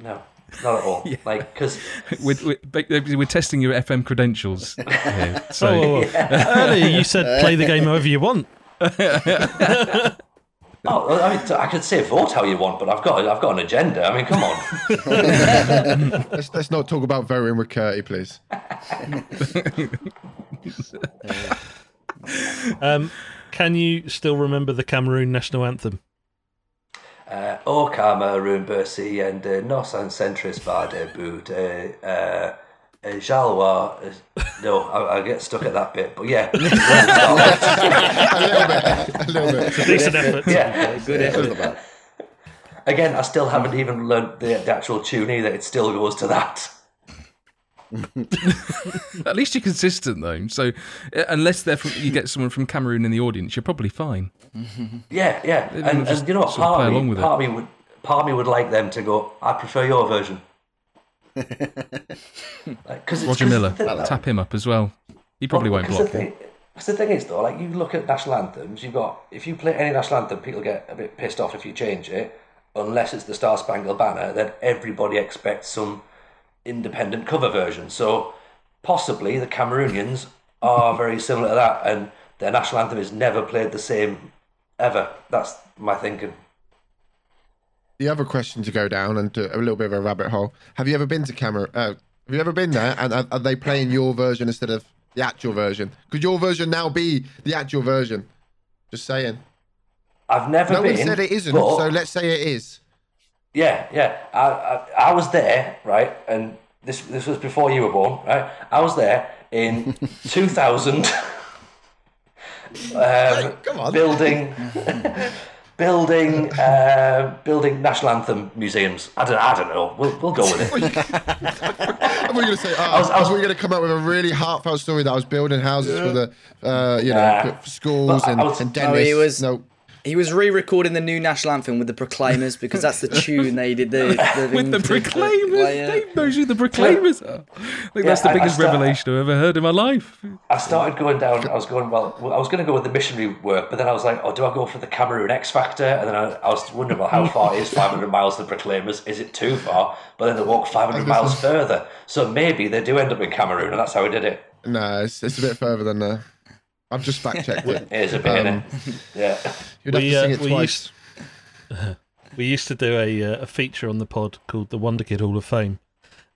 F: No, not at all. yeah. Like, because
A: we're, we're, we're testing your FM credentials here. So
D: Oh, whoa, whoa. earlier you said play the game however you want.
F: oh, I mean, I could say vote how you want, but I've got I've got an agenda. I mean, come on.
B: Let's, let's not talk about voting with Curty, please.
D: Um, can you still remember the Cameroon national anthem?
F: Uh, o Cameroon Bercy and uh, Nos and Centris Vade Boot. Uh, uh, Jalwa. Uh, no, I, I get stuck at that bit, but yeah.
B: A little bit.
D: a Decent effort.
F: yeah.
C: Good effort.
F: Again, I still haven't even learnt the, the actual tune either. It still goes to that.
A: at least you're consistent though. So uh, unless they're from, you get someone from Cameroon in the audience, you're probably fine.
F: Yeah, yeah. And, and you know what?
A: sort of
F: Part of, me, part me would part of me would like them to go. I prefer your version.
A: Roger Milla, tap him up as well. He probably won't block you.
F: Because the thing is, though, like you look at national anthems, you've got if you play any national anthem, people get a bit pissed off if you change it, unless it's the Star Spangled Banner. Then everybody expects some independent cover version. So possibly the Cameroonians are very similar to that, and their national anthem is never played the same ever. That's my thinking.
B: The other question to go down and do a little bit of a rabbit hole. Have you ever been to Cameroon? Uh, have you ever been there? And are, are they playing your version instead of the actual version? Could your version now be the actual version? Just saying.
F: I've never
B: No
F: been.
B: one said it isn't,
F: but-
B: so let's say it is.
F: Yeah, yeah. I, I, I was there, right? And this this was before you were born, right? I was there in 2000, um,
B: come on.
F: building, building, uh, building national anthem museums. I don't, I don't know. We'll, we'll go with it.
B: I you going to say, oh, I
F: was- I was-
B: going to come up with a really heartfelt story that I was building houses for the, uh, you know, for schools and,
F: was-
B: and
C: No, he was-
B: No,
C: He was re-recording the new national anthem with the Proclaimers because that's the tune they did. The, the
A: With the Proclaimers,
C: Yeah.
A: Dave knows who the Proclaimers are. I think that's the
F: I- I
A: biggest
F: start-
A: revelation I've ever heard in my life.
F: I started going down. I was going well. I was going to go with the missionary work, but then I was like, "Oh, do I go for the Cameroon X Factor?" And then I, I was wondering, well, how far is 500 miles to the Proclaimers? Is it too far? But then they walk 500 miles further, so maybe they do end up in Cameroon, and that's how we did it.
B: No, it's, it's a bit further than that. I've just fact checked it.
F: It is a bit,
B: Um.
F: Yeah.
B: You'd have
D: We,
B: to
D: uh,
B: it
D: we
B: twice.
D: We used to do a uh, a feature on the pod called the Wonder Kid Hall of Fame,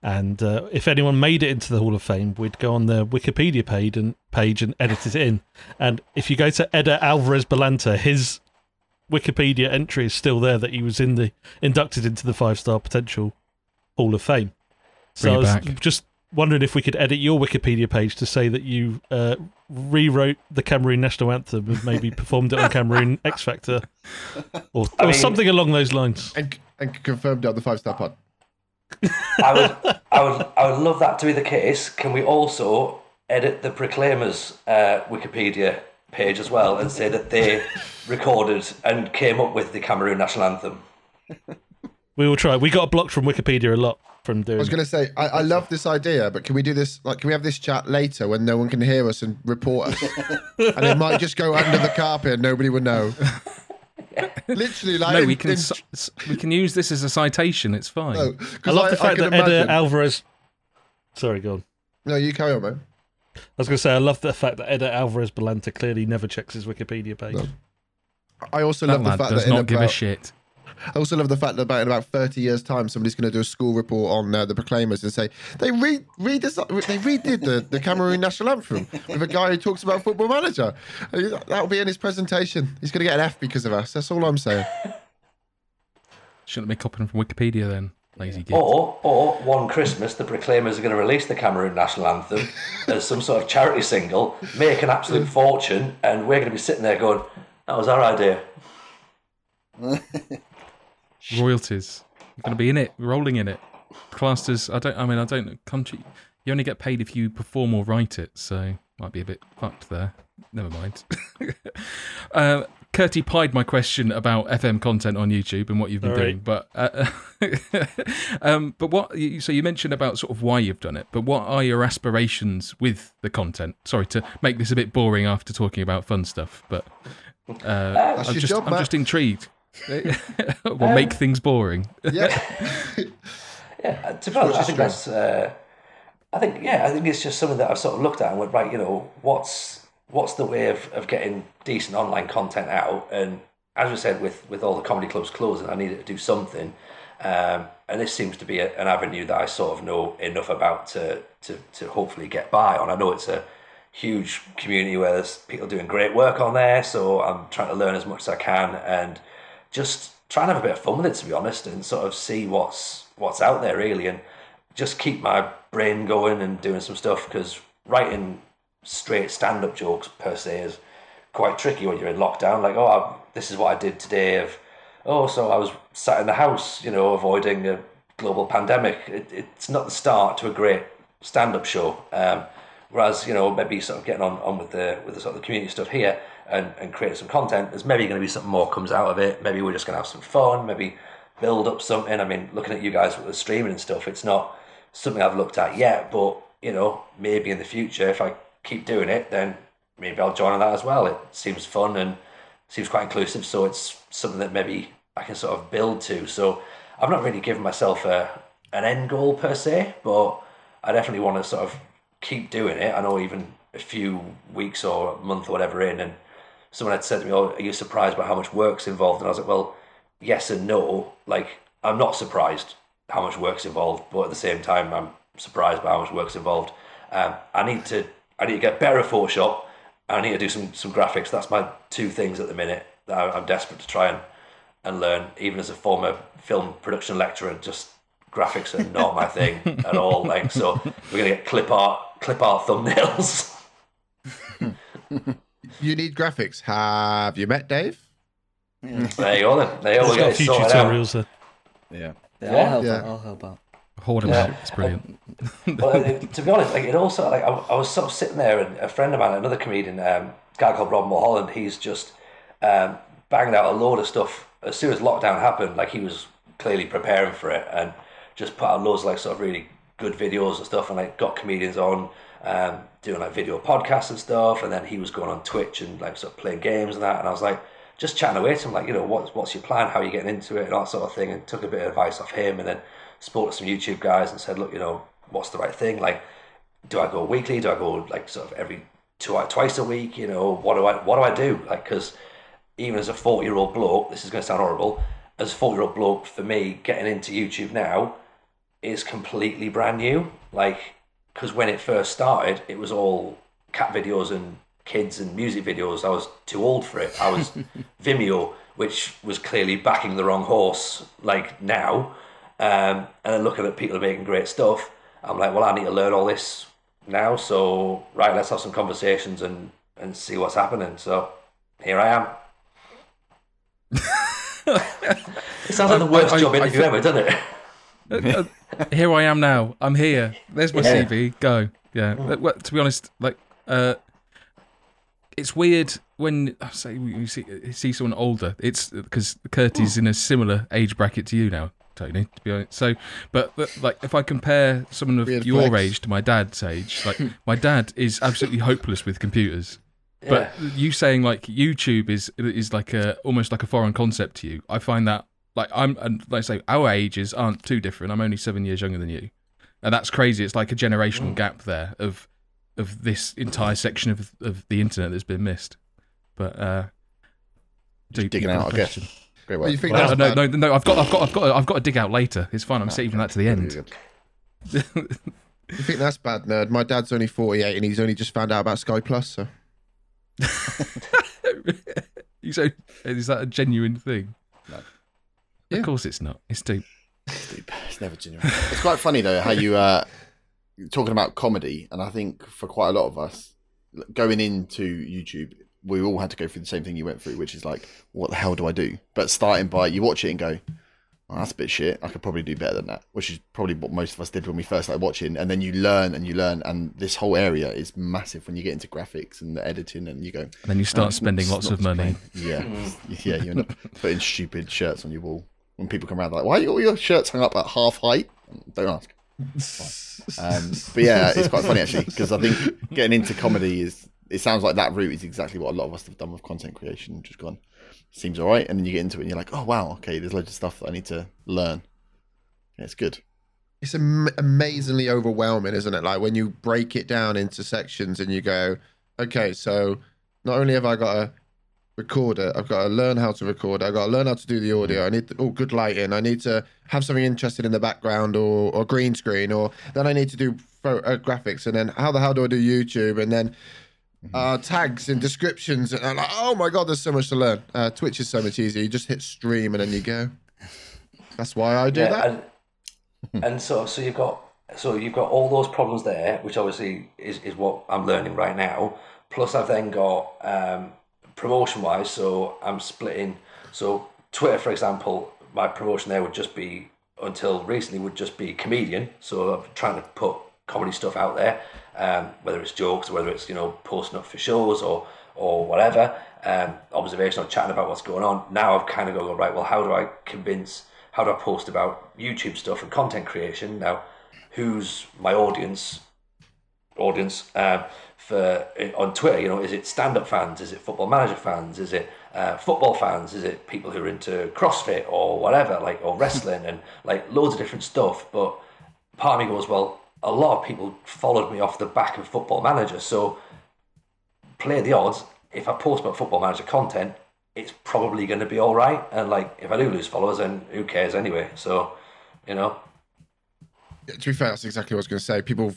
D: and uh, if anyone made it into the Hall of Fame, we'd go on the Wikipedia page and page and edit it in. And if you go to Eder Alvarez Balanta, his Wikipedia entry is still there that he was in the inducted into the five star potential Hall of Fame. So I was
A: back.
D: just wondering if we could edit your Wikipedia page to say that you uh, rewrote the Cameroon national anthem and maybe performed it on Cameroon X Factor or,
F: I
D: or
F: mean-
D: something along those lines.
B: And, and confirmed on the five star pod.
F: I would, I would, I would love that to be the case. Can we also edit the Proclaimers uh, Wikipedia page as well and say that they recorded and came up with the Cameroon national anthem?
D: We will try. We got blocked from Wikipedia a lot from doing.
B: I was going to say, I, I love this idea, but can we do this? Like, can we have this chat later when no one can hear us and report us? and it might just go under the carpet and nobody would know. Literally, like,
A: No, we can
B: in-
A: we can use this as a citation. It's fine.
B: no,
D: I
B: 'cause
D: love the fact that Eder
B: imagine-
D: Alvarez. Sorry, go on.
B: No, you carry on, man.
D: I was going to say I love the fact that Eder Alvarez Balanta clearly never checks his Wikipedia page.
B: No. I also
A: that
B: love the fact
A: does
B: that does
A: not give a shit.
B: I also love the fact that about in about thirty years' time, somebody's going to do a school report on uh, the Proclaimers and say they read read they redid the, the Cameroon national anthem with a guy who talks about Football Manager. That'll be in his presentation. He's going to get an F because of us. That's all I'm saying.
A: Shouldn't be copying from Wikipedia then. Lazy git.
F: Or, or one Christmas, the Proclaimers are going to release the Cameroon national anthem as some sort of charity single, make an absolute fortune, and we're going to be sitting there going, "That was our idea."
A: Royalties. You're going to be in it, rolling in it. Classed as I don't. I mean, I don't. Country. You only get paid if you perform or write it, so might be a bit fucked there. Never mind. uh, Curty pied my question about FM content on YouTube and what you've been
D: All
A: doing,
D: right.
A: but uh, um, but what? you- So you mentioned about sort of why you've done it, but what are your aspirations with the content? Sorry to make this a bit boring after talking about fun stuff, but uh, I'm just
B: job,
A: I'm just intrigued. will make things boring.
B: Yeah.
F: Yeah, uh, to be honest, I think that's. Uh, I think yeah, I think it's just something that I've sort of looked at and went right. You know, what's what's the way of, of getting decent online content out? And as we said, with with all the comedy clubs closing, I needed to do something. Um, and this seems to be a, an avenue that I sort of know enough about to, to to hopefully get by on. I know it's a huge community where there's people doing great work on there, so I'm trying to learn as much as I can and just try and have a bit of fun with it to be honest and sort of see what's what's out there really and just keep my brain going and doing some stuff because writing straight stand-up jokes per se is quite tricky when you're in lockdown. Like oh I, this is what I did today of oh so I was sat in the house you know avoiding a global pandemic. It, it's not the start to a great stand-up show. Um, whereas you know maybe sort of getting on, on with the with the sort of the community stuff here and, and creating some content there's maybe going to be something more comes out of it. Maybe we're just going to have some fun maybe build up something. I mean looking at you guys with the streaming and stuff it's not something i've looked at yet but you know maybe in the future if i keep doing it then maybe i'll join on that as well. It seems fun and seems quite inclusive so it's something that maybe i can sort of build to. So i've not really given myself a an end goal per se but i definitely want to sort of keep doing it. I know even a few weeks or a month or whatever in and someone had said to me oh are you surprised by how much work's involved? And i was like well yes and no. Like i'm not surprised how much work's involved but at the same time i'm surprised by how much work's involved. Um, i need to i need to get better at photoshop. I need to do some some graphics. That's my two things at the minute that i'm desperate to try and and learn even as a former film production lecturer just graphics are not my thing at all like so we're gonna get clip art clip art thumbnails
B: You need graphics. Have you met Dave?
F: there you go then there you go
D: He's
F: we
D: got a
F: it
D: few
F: sorted out.
D: tutorials there.
E: Yeah.
C: Yeah,
F: Yeah.
C: I'll help
B: Yeah.
C: out. I'll help out.
A: Hoard 'em
F: Yeah.
A: out. It's brilliant.
F: But uh, to be honest, like it also like I, I was sort of sitting there, and a friend of mine, another comedian, um, a guy called Rob Mulholland, he's just um, banged out a load of stuff as soon as lockdown happened. Like he was clearly preparing for it and just put out loads of like sort of really good videos and stuff, and like got comedians on. Um, doing like video podcasts and stuff, and then he was going on Twitch and like sort of playing games and that. And I was like, just chatting away to him, like, you know, what's what's your plan? How are you getting into it? And that sort of thing. And took a bit of advice off him, and then spoke to some YouTube guys and said, look, you know, what's the right thing? Like, do I go weekly? Do I go like sort of every two twice a week? You know, what do I what do I do? Like, because even as a forty year old bloke, this is going to sound horrible. As a forty year old bloke, for me, getting into YouTube now is completely brand new. Like, because when it first started, it was all cat videos and kids and music videos. I was too old for it. I was Vimeo, which was clearly backing the wrong horse. Like now, um, and then looking at people are making great stuff, I'm like, well, I need to learn all this now. So right, let's have some conversations and and see what's happening. So here I am. it sounds like the worst
A: I- I-
F: job
A: I
F: interview
A: feel-
F: ever, doesn't it?
A: Uh, uh, here I am now. I'm here. There's my
F: Yeah.
A: CV. Go. Yeah. Uh, well, to be honest, like, uh, it's weird when I say you see you see someone older. It's because Curtis in a similar age bracket to you now, Tony. To be honest, so but, but like if I compare someone of
B: Weird
A: your
B: flex.
A: age to my dad's age, like my dad is absolutely hopeless with computers. But you saying like YouTube is is like a almost like a foreign concept to you. I find that like I'm and like I say our ages aren't too different. I'm only seven years younger than you, and that's crazy. It's like a generational gap there of of this entire section of of the internet that's been missed. But uh,
E: Just digging
A: deep
E: out, I guess.
A: question.
E: Great
B: Well,
E: work.
B: you think
A: No, no, no, no, I've got, I've got, I've got, I've got to dig out later. It's fine. I'm saving that to the end.
B: You think that's bad, nerd? My dad's only 48 and he's only just found out about Sky Plus. So
A: you say, is that a genuine thing?
E: No.
B: Yeah.
A: Of course it's not. It's deep.
E: It's never genuine. It's quite funny though how you uh talking about comedy, and I think for quite a lot of us going into YouTube, we all had to go through the same thing you went through, which is like, what the hell do I do? But starting by you watch it and go, oh, that's a bit shit. I could probably do better than that, which is probably what most of us did when we first started watching. And then you learn and you learn, and this whole area is massive when you get into graphics and the editing, and you go,
A: And then you start
E: "Oh,
A: spending lots of money.
E: Yeah, yeah. You end up putting stupid shirts on your wall. When people come around, they're like, "Why are all your shirts hung up at half height?" Don't ask. Um, but yeah, it's quite funny actually because I think getting into comedy is. It sounds like that route is exactly what a lot of us have done with content creation. Just gone, seems all right, and then you get into it and you're like, "Oh wow, okay, there's loads of stuff that I need to learn." Yeah, it's good.
B: it's am- amazingly overwhelming, isn't it? Like when you break it down into sections and you go, okay, so not only have I got to record it, I've got to learn how to record I've got to learn how to do the audio, I need to, oh, good lighting, I need to have something interesting in the background or, or green screen, or then I need to do pho- uh, graphics, and then how the hell do I do YouTube? And then uh, tags and descriptions, and I'm like, oh my god, there's so much to learn. Uh, Twitch is so much easier. You just hit stream and then you go. That's why I do that.
F: And, and so so you've got so you've got all those problems there, which obviously is, is what I'm learning right now. Plus, I've then got um, promotion wise, so I'm splitting. So Twitter, for example, my promotion there would just be until recently would just be comedian. So I'm trying to put comedy stuff out there, um, whether it's jokes, whether it's you know posting up for shows or or whatever, um, observation or chatting about what's going on. Now I've kind of got to go right. Well, how do I convince? How do I post about YouTube stuff and content creation? Now, who's my audience? Audience um, for on Twitter, you know, is it stand-up fans? Is it football manager fans? Is it uh, football fans? Is it people who are into CrossFit or whatever, like or wrestling and like loads of different stuff? But part of me goes, well, a lot of people followed me off the back of Football Manager, so play the odds. If I post about Football Manager content, it's probably going to be all right. And like, if I do lose followers, then who cares anyway? So, you know,
B: to be fair, that's exactly what I was going to say. People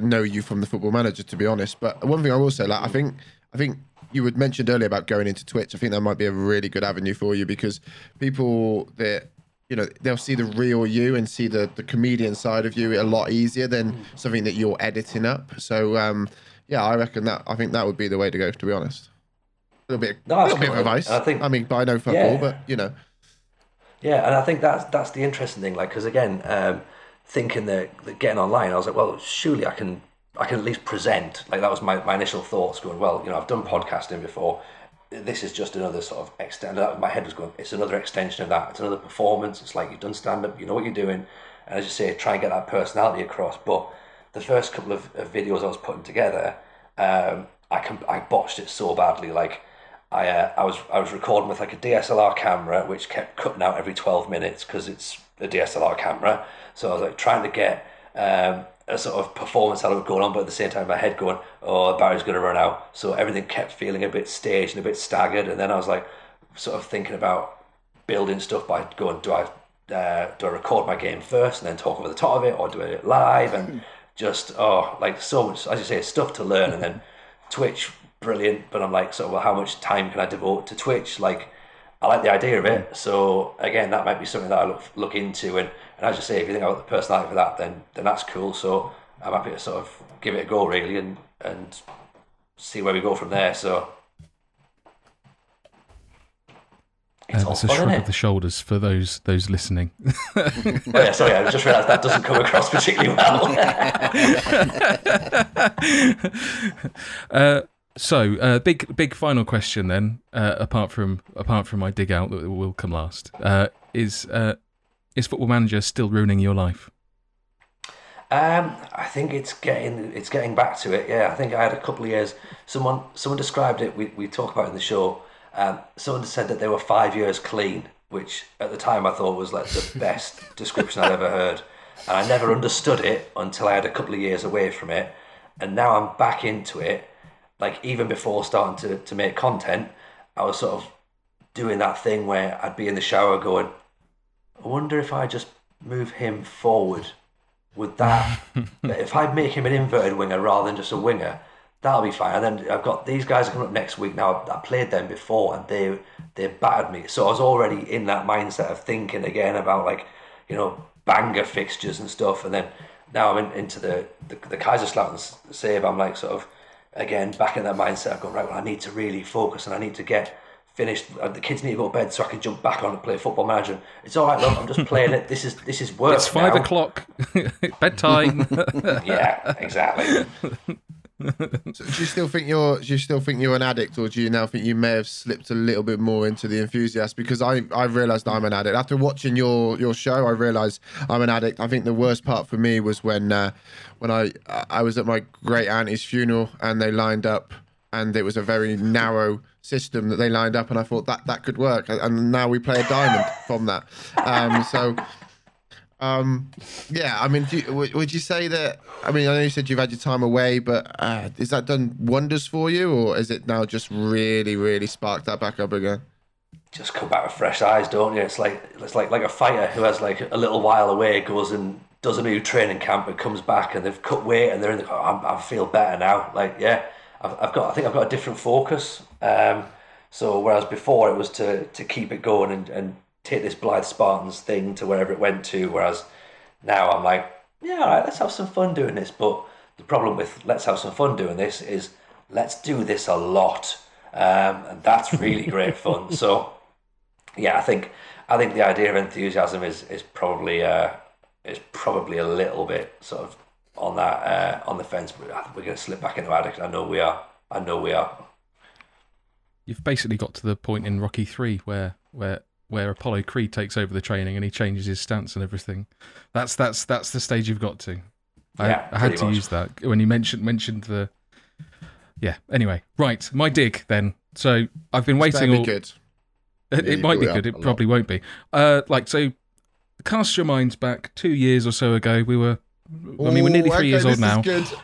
B: know you from the Football Manager, to be honest. But one thing I will say, like I think, I think you had mentioned earlier about going into Twitch. I think that might be a really good avenue for you because people that you know they'll see the real you and see the the comedian side of you a lot easier than something that you're editing up. So um, yeah, I reckon that I think that would be the way to go. To be honest, a little bit,
F: No,
B: a little bit of advice.
F: I think-
B: I mean, I know fuck
F: Yeah.
B: all, but you know,
F: Yeah, and I think that's that's the interesting thing. Like, because again, um, thinking that, that getting online, I was like, well, surely I can I can at least present. Like that was my, my initial thoughts. Going, well, you know, I've done podcasting before. this is just another sort of extend. My head was going. It's another extension of that. It's another performance. It's like you've done stand up. You know what you're doing, and as you say, try and get that personality across. But the first couple of, of videos I was putting together, um, I can I botched it so badly. Like I uh, I was I was recording with like a DSLR camera, which kept cutting out every twelve minutes because it's a DSLR camera. So I was like trying to get. Um, a sort of performance element going on, but at the same time, my head going, "Oh, battery's going to run out." So everything kept feeling a bit staged and a bit staggered. And then I was like, sort of thinking about building stuff by going, "Do I uh, do I record my game first and then talk over the top of it, or do do it live?" And just oh, like so much, as you say, stuff to learn. And then Twitch, brilliant. But I'm like, so well, how much time can I devote to Twitch? Like, I like the idea of it. So again, that might be something that I look look into and and as you say, if you think about the personality for that, then then that's cool. So I'm happy to sort of give it a go, really, and and see where we go from there. So.
A: It's uh, that's a shrug of the shoulders for those those listening.
F: oh, yeah, sorry, I just realised that doesn't come across particularly well.
A: uh, so, uh, big big final question then. Uh, apart from apart from my dig out that will come last, uh, is uh, is Football Manager still ruining your life?
F: Um, I think it's getting it's getting back to it. Yeah, I think I had a couple of years. Someone someone described it. We we talk about in the show. Um, someone said that they were five years clean, which at the time I thought was like the best description I'd ever heard. And I never understood it until I had a couple of years away from it, and now I'm back into it. Like even before starting to to make content, I was sort of doing that thing where I'd be in the shower going, I wonder if I just move him forward, would that, if I make him an inverted winger rather than just a winger, that'll be fine. And then I've got these guys coming up next week. Now I played them before and they they battered me, so I was already in that mindset of thinking again about like, you know, banger fixtures and stuff. And then now I'm in, into the the, the Kaiserslautern save. I'm like sort of again back in that mindset. I've gone right. Well, I need to really focus and I need to get finished. Uh, the kids need to go to bed so I can jump back on and play Football Manager. It's all right, look, I'm just playing it. This is this is work.
A: It's five
F: now.
A: o'clock, bedtime.
F: yeah, exactly.
B: So do you still think you're do you still think you're an addict or do you now think you may have slipped a little bit more into the enthusiast because i i've realized i'm an addict after watching your your show i realized i'm an addict i think the worst part for me was when uh, when i i was at my great auntie's funeral and they lined up and it was a very narrow system that they lined up, and I thought that that could work. And now we play a diamond from that. Um, so, um, yeah, I mean, would you say that? I mean, I know you said you've had your time away, but uh, is that done wonders for you, or is it now just really, really sparked that back up again?
F: Just come back with fresh eyes, don't you? It's like it's like like a fighter who has like a little while away goes and does a new training camp and comes back and they've cut weight and they're in the. Oh, i feel better now. Like yeah, I've, I've got I think I've got a different focus. Um, so whereas before it was to to keep it going and, and take this Blyth Spartans thing to wherever it went to, whereas now I'm like, yeah, all right, let's have some fun doing this. But the problem with let's have some fun doing this is let's do this a lot, um, and that's really great fun. So yeah, I think I think the idea of enthusiasm is is probably uh, is probably a little bit sort of on that uh, on the fence. But we're going to slip back into addict. I know we are. I know we are.
A: You've basically got to the point in Rocky Three where where where Apollo Creed takes over the training and he changes his stance and everything. That's that's that's the stage you've got to. I, yeah, I had to much. use that when you mentioned mentioned the. Yeah. Anyway, right. My dig then. So I've been waiting. All...
B: Good.
A: It, it might be good. It probably won't be. Uh, like so, cast your minds back two years or so ago. We were I mean, we're nearly three okay, years old now.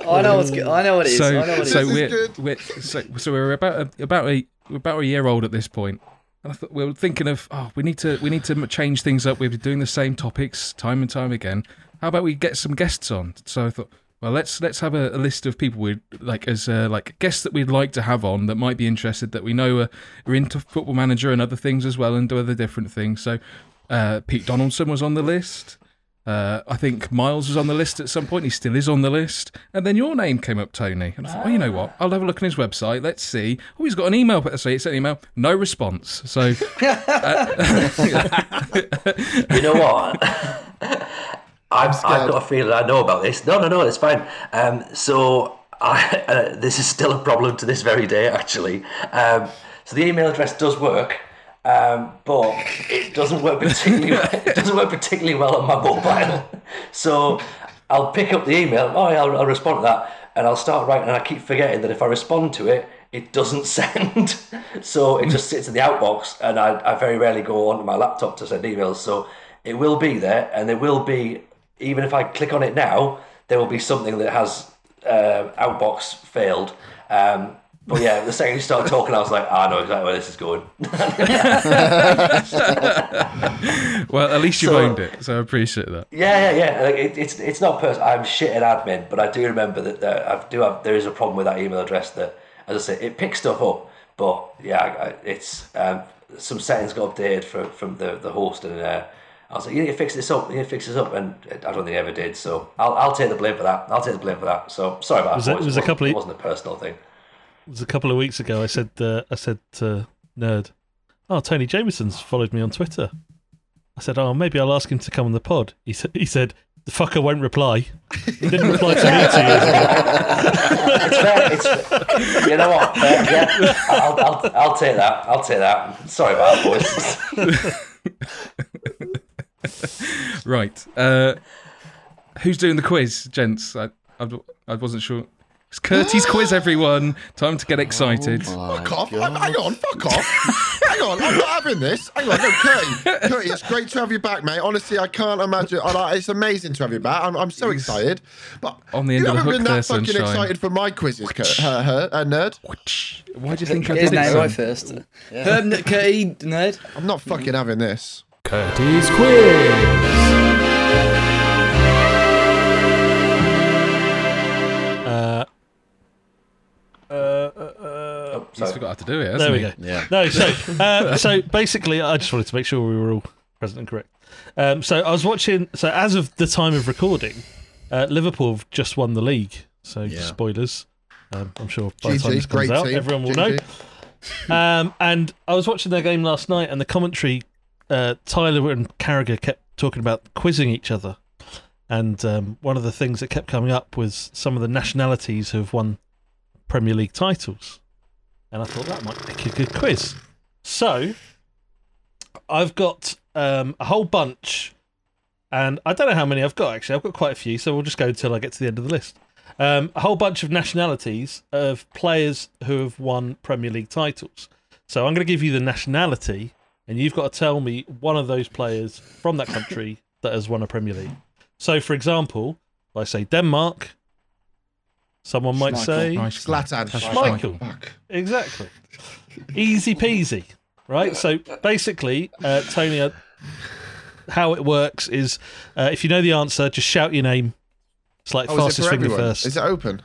C: I know what's good. I know what it is. So, what
A: so we're, we're, so, so we're about a, about a we're about a year old at this point. And I thought we were thinking of oh, we need to we need to change things up. We've been doing the same topics time and time again. How about we get some guests on? So I thought, well, let's let's have a, a list of people we like as uh, like guests that we'd like to have on that might be interested that we know are, are into Football Manager and other things as well and do other different things. So uh, Pete Donaldson was on the list. Uh, I think Miles was on the list at some point. He still is on the list. And then your name came up, Tony. And I thought, oh, you know what? I'll have a look on his website. Let's see. Oh, he's got an email. Say it's an email. No response. So, uh,
F: you know what? I'm, I've got a feeling I know about this. No, no, no, it's fine. Um, so I, uh, this is still a problem to this very day, actually. Um, So the email address does work, um, but it doesn't work particularly. it doesn't work particularly well on my mobile. So I'll pick up the email. Oh, yeah, I'll, I'll respond to that, and I'll start writing. And I keep forgetting that if I respond to it, it doesn't send. so it just sits in the outbox, and I, I very rarely go onto my laptop to send emails. So it will be there, and there will be even if I click on it now, there will be something that has uh, outbox failed. Um, but yeah, the second you start talking, I was like, I know exactly where this is going.
A: Well, at least you've
F: So-
A: owned it, so I appreciate that.
F: Yeah, yeah, yeah. Like, it, it's it's not personal. I'm shit at admin, but I do remember that there, I do have there is a problem with that email address that, as I say, it picks stuff up. But yeah, I, I- it's um, some settings got updated from from the the host, and uh, I was like, you need to fix this up. You need to fix this up, and I don't think they ever did. So I'll I'll take the blame for that. I'll take the blame for that. So sorry about
D: Was
F: that.
D: it- was a
F: wasn't-
D: couple of-
F: It wasn't a personal thing.
D: It was a couple of weeks ago. I said, uh, I said to Nerd, "Oh, Tony Jameson's followed me on Twitter." I said, "Oh, maybe I'll ask him to come on the pod." He said, "He said the fucker won't reply. He didn't reply to me two years ago."
F: It's fair. It's you know what? Fair, yeah, I'll, I'll I'll take that. I'll take that. Sorry about that, boys.
A: Right. Uh, who's doing the quiz, gents? I, I, I wasn't sure. It's Curtis quiz, everyone. Time to get excited.
B: Oh Fuck off. I'm- hang on, fuck off. hang on, I'm not having this. Hang on, no, Curty. Curty, it's great to have you back, mate. Honestly, I can't imagine. I it's amazing to have you back. I'm, I'm so excited. But
A: On the end
B: you
A: of
B: haven't
A: hook
B: been
A: there,
B: that fucking
A: sunshine.
B: excited for my quizzes, Kurt, her, her, uh, nerd.
A: Why do you think I
C: Get
A: did it,
C: name
A: son?
C: right first. Herb N- Curty, nerd.
B: I'm not fucking having this.
G: Curtis Quiz.
F: Oh,
A: He's forgot how to do it, hasn't
D: there we
A: he?
D: go.
E: Yeah.
D: No, so uh, so basically, I just wanted to make sure we were all present and correct. Um, so I was watching. So as of the time of recording, uh, Liverpool have just won the league. So
E: Yeah.
D: spoilers. Um, I'm sure by the time this comes out,
B: team.
D: everyone will
B: GG.
D: know. Um, and I was watching their game last night, and the commentary, uh, Tyler and Carragher kept talking about quizzing each other. And um, one of the things that kept coming up was some of the nationalities who have won Premier League titles. And I thought that might make a good quiz. So I've got um, a whole bunch, and I don't know how many I've got actually. I've got quite a few, so we'll just go until I get to the end of the list. Um, a whole bunch of nationalities of players who have won Premier League titles. So I'm going to give you the nationality, and you've got to tell me one of those players from that country that has won a Premier League. So, for example, if I say Denmark, someone might
C: Schmeichel.
D: say
A: Nice.
B: Zlatan.
D: Schmeichel.
B: Fuck.
D: Exactly. Easy peasy, right? So basically, uh, Tony, uh, how it works is uh, if you know the answer, just shout your name. It's like
B: Oh, is it
D: fastest finger
B: everyone?
D: first.
B: Is it open?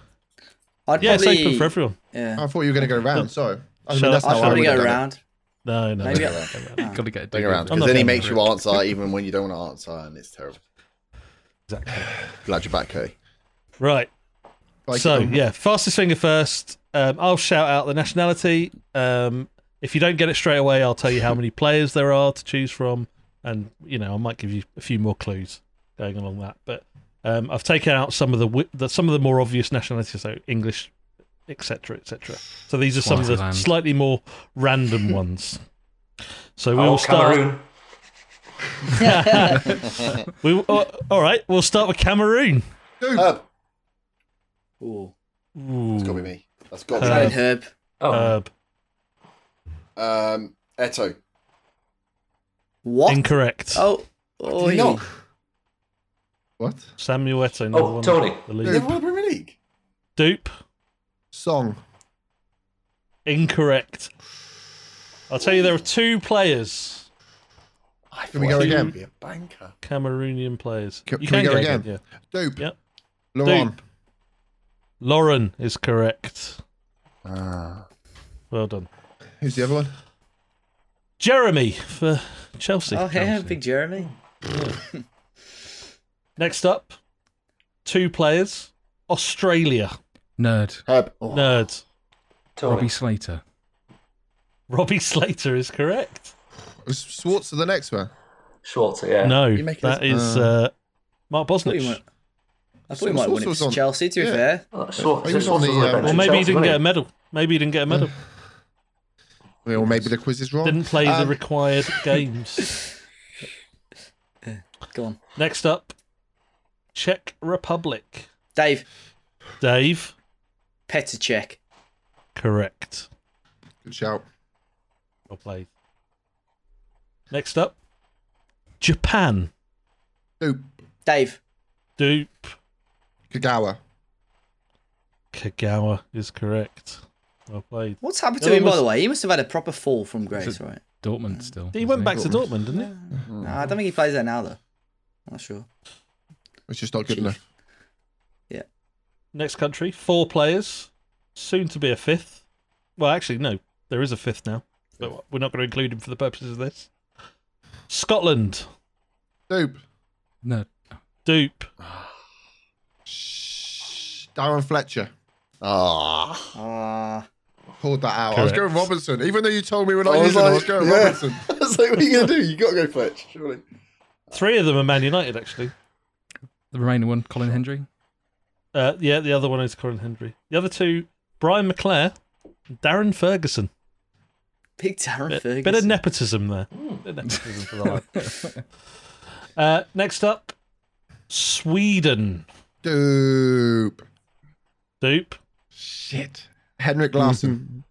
C: I'd
D: yeah,
C: probably,
D: it's open for everyone.
C: Yeah.
B: I thought you were going to go round. Sorry. I mean,
D: Shall-
B: that's
D: I'll
B: how
C: I'd probably
B: would
C: go
B: have it.
C: around.
D: No, no,
C: Maybe
D: no,
C: I-
D: no, no, no.
A: Got to get a
E: Bring around because then he makes you answer even when you don't want to answer, and it's terrible.
D: Exactly.
E: Glad you're back, Cody.
D: Right.
B: Like,
D: so
B: um,
D: yeah, fastest finger first. Um, I'll shout out the nationality. Um, if you don't get it straight away, I'll tell you how many players there are to choose from, and you know I might give you a few more clues going along that. But um, I've taken out some of the, the some of the more obvious nationalities, so English, etc., etc. So these are some of the slightly more random ones. So we
F: Oh,
D: will start.
F: Cameroon.
D: We will- oh, all right, we'll start with Cameroon.
E: Herb.
C: Ooh.
D: Ooh,
E: It's got to be me. That's got to
C: Going Herb.
F: Oh,
D: Herb.
E: Um, Eto.
C: What?
D: Incorrect.
C: Oh. Oh,
E: he not?
B: What?
D: Samuel Eto'o. never
F: oh,
D: won
F: Tony.
D: The
E: He
D: league.
E: never won the Premier League.
D: Dupe.
B: Song.
D: Incorrect. I'll tell you, there are two players,
E: I
B: Can we go
E: he
B: again?
E: would Be a banker.
D: Cameroonian players.
B: Can-
D: you
B: can we
D: can
B: go again?
D: Yeah.
B: Dupe.
D: Yep.
B: Lauren.
D: Lauren is correct.
E: Ah.
D: Well done.
B: Who's the other one?
D: Geremi for Chelsea.
C: Oh, yeah, big Geremi.
D: Next up, two players. Australia.
A: Nerd.
E: Herb. Oh,
D: Nerds.
F: Tony.
A: Robbie Slater.
D: Robbie Slater is correct.
B: Was Schwarzer the next one?
F: Schwarzer, yeah.
D: No,
E: You
D: that
E: this-
D: is uh, Mark
C: I
D: Bosnich.
C: Might, I thought he might win it
B: was
C: for
B: on-
C: Chelsea, to be
B: yeah.
C: fair.
F: Oh, Schwarzer,
B: He was on the, uh,
F: bench
D: Or
F: at
D: maybe he didn't
F: wasn't
D: get a medal. Maybe he didn't get a medal.
B: Or maybe the quiz is wrong.
D: Didn't play the
B: Um,
D: required games.
C: Go on,
D: Next up, Czech Republic.
C: Dave.
D: Dave,
C: Petr Cech.
D: correct.
B: Good shout.
D: Well played. Next up, Japan.
B: Dupe.
C: Dave.
D: Dupe.
B: Kagawa.
D: Kagawa is correct. Well played.
C: What's happened to
D: No, it
C: him, by the way? He must have had a proper fall from grace, right?
A: Dortmund still.
D: He went
A: isn't
D: back to Dortmund, didn't he?
C: No, I don't think he plays there now, though. Not sure.
B: It's just not good enough. Yeah.
D: Next country, four players, soon to be a fifth. Well, actually, no, there is a fifth now, but we're not going to include him for the purposes of this. Scotland,
B: Dupe.
A: No.
D: dupe.
B: Shh. Darren Fletcher.
E: Ah.
C: Ah,
B: Pulled that out. I was
D: Correct.
B: going Robinson. Even though you told me we're not
E: I was
B: using him, I was going
E: yeah.
B: Robinson.
E: I was like, what are you going to do? you got to go Fletch, surely.
D: Three of them are Man United, actually.
A: The remaining one, Colin Hendry.
D: Uh, yeah, the other one is Colin Hendry. The other two, Brian McClair, Darren Ferguson.
C: big Darren
D: Bit,
C: Ferguson.
D: bit of nepotism there. Bit of nepotism for the. Uh, next up, Sweden.
B: Dupe.
D: Dupe.
B: Shit. Henrik Larsson.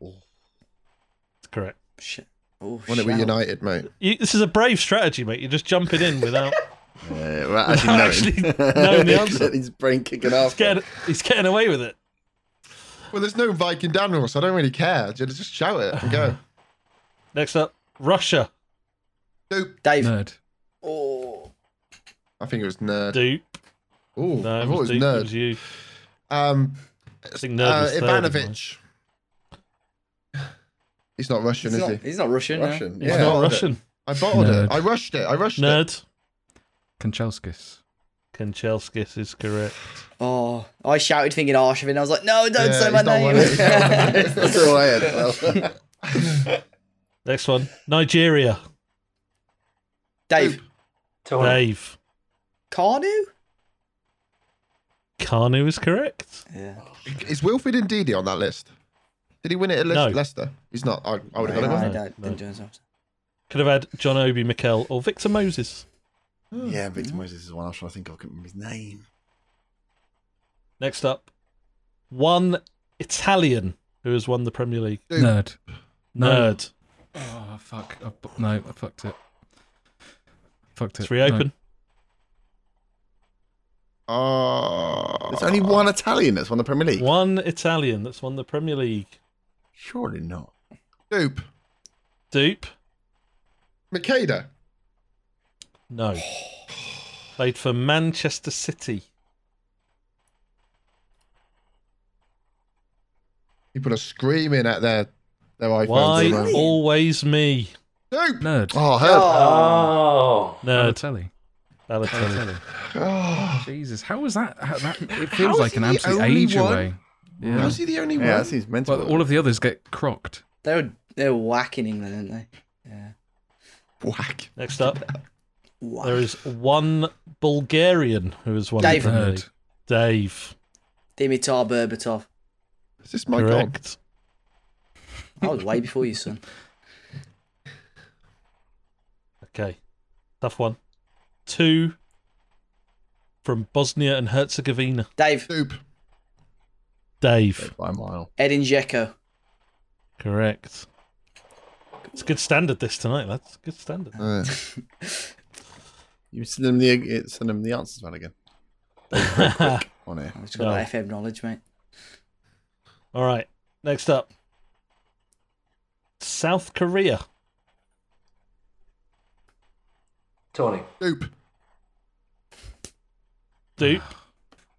B: Mm-hmm.
D: That's correct.
C: Shit. Oh,
B: Won it with
C: shout.
B: United, mate.
D: You, this is a brave strategy, mate. You're just jumping in without.
E: Yeah, well, actually, knowing.
D: actually knowing the answer.
E: His brain kicking off.
D: getting, he's getting away with it.
B: Well, there's no Viking Daniel, so I don't really care. Just just shout it and go.
D: Next up, Russia.
B: Dupe.
C: Dave.
A: Nerd.
C: Oh,
B: I think it was Nerd.
D: Dupe.
B: Ooh,
D: No,
B: I
D: it
B: thought it
D: was,
B: was
D: Dupe. It
B: Nerd.
D: was you.
B: Um,
D: I think Nerd
B: uh,
D: was third.
B: Ivanovic. He's not Russian,
C: he's
B: is
C: not,
B: he?
C: he's not Russian. no.
E: Russian.
D: He's
B: Yeah.
D: not
B: Bottled it.
D: Russian.
B: I bottled
A: Nerd.
B: it. I rushed it. I rushed it.
D: Nerd.
A: Kanchelskis.
D: Kanchelskis is correct.
C: Oh, I shouted thinking Arshavin. I was like, no, don't
B: Yeah,
C: say my name.
B: one of his.
E: That's all I had.
D: Next one, Nigeria.
C: Dave.
F: Tony.
D: Dave.
C: Kanu?
D: Kanu is correct.
C: Yeah.
B: Is Wilfred Ndidi on that list? Did he win it at Le-
D: No.
B: Leicester? He's not. I, I would have got him.
C: I,
B: on.
D: No,
C: don't,
D: no.
C: didn't do it.
D: Could have had John Obi Mikel or Victor Moses.
E: yeah, Victor Moses is the one I was trying to think of. I couldn't remember his name.
D: Next up, one Italian who has won the Premier League.
B: Dupe.
A: Nerd. No.
D: Nerd.
A: Oh, fuck. I, bu- no, I fucked it. Fucked it.
D: Let's reopen.
B: Oh.
E: There's ah. only one Italian that's won the Premier League.
D: One Italian that's won the Premier League.
E: Surely not.
B: Dupe.
D: Dupe.
B: Macheda.
D: No. Played for Manchester City.
B: People are screaming at their their iPhones.
D: Why
B: at the
D: always me?
B: Dupe.
A: Nerd.
E: Oh, Herb.
F: Oh.
D: Nerd.
A: Balotelli.
D: Balotelli.
B: Oh.
A: Jesus, how was that? How, that it feels like an absolute age
B: one?
A: away. Yeah.
B: How's he the only
E: Yeah, that
B: one?
E: seems mental.
A: But all of the others get crocked.
C: They were, they were whacking England, didn't they? Yeah.
B: Whack.
D: Next up,
C: Whack.
D: there is one Bulgarian who has won
C: Dave.
D: the Premier Dave.
C: Dimitar Berbatov.
B: Is this my goal?
D: Correct.
C: I was way before you, son.
D: Okay. Tough one. Two from Bosnia and Herzegovina.
C: Dave.
B: Dupe.
D: Dave.
E: by a mile.
C: Edin Dzeko.
D: Correct. It's good standard this tonight, That's Good standard.
B: Uh,
E: You send them the send them the answers man again. On here.
C: I've just got
D: No.
C: that FM knowledge, mate.
D: All right. Next up. South Korea.
F: Tony.
B: Dupe.
D: Dupe.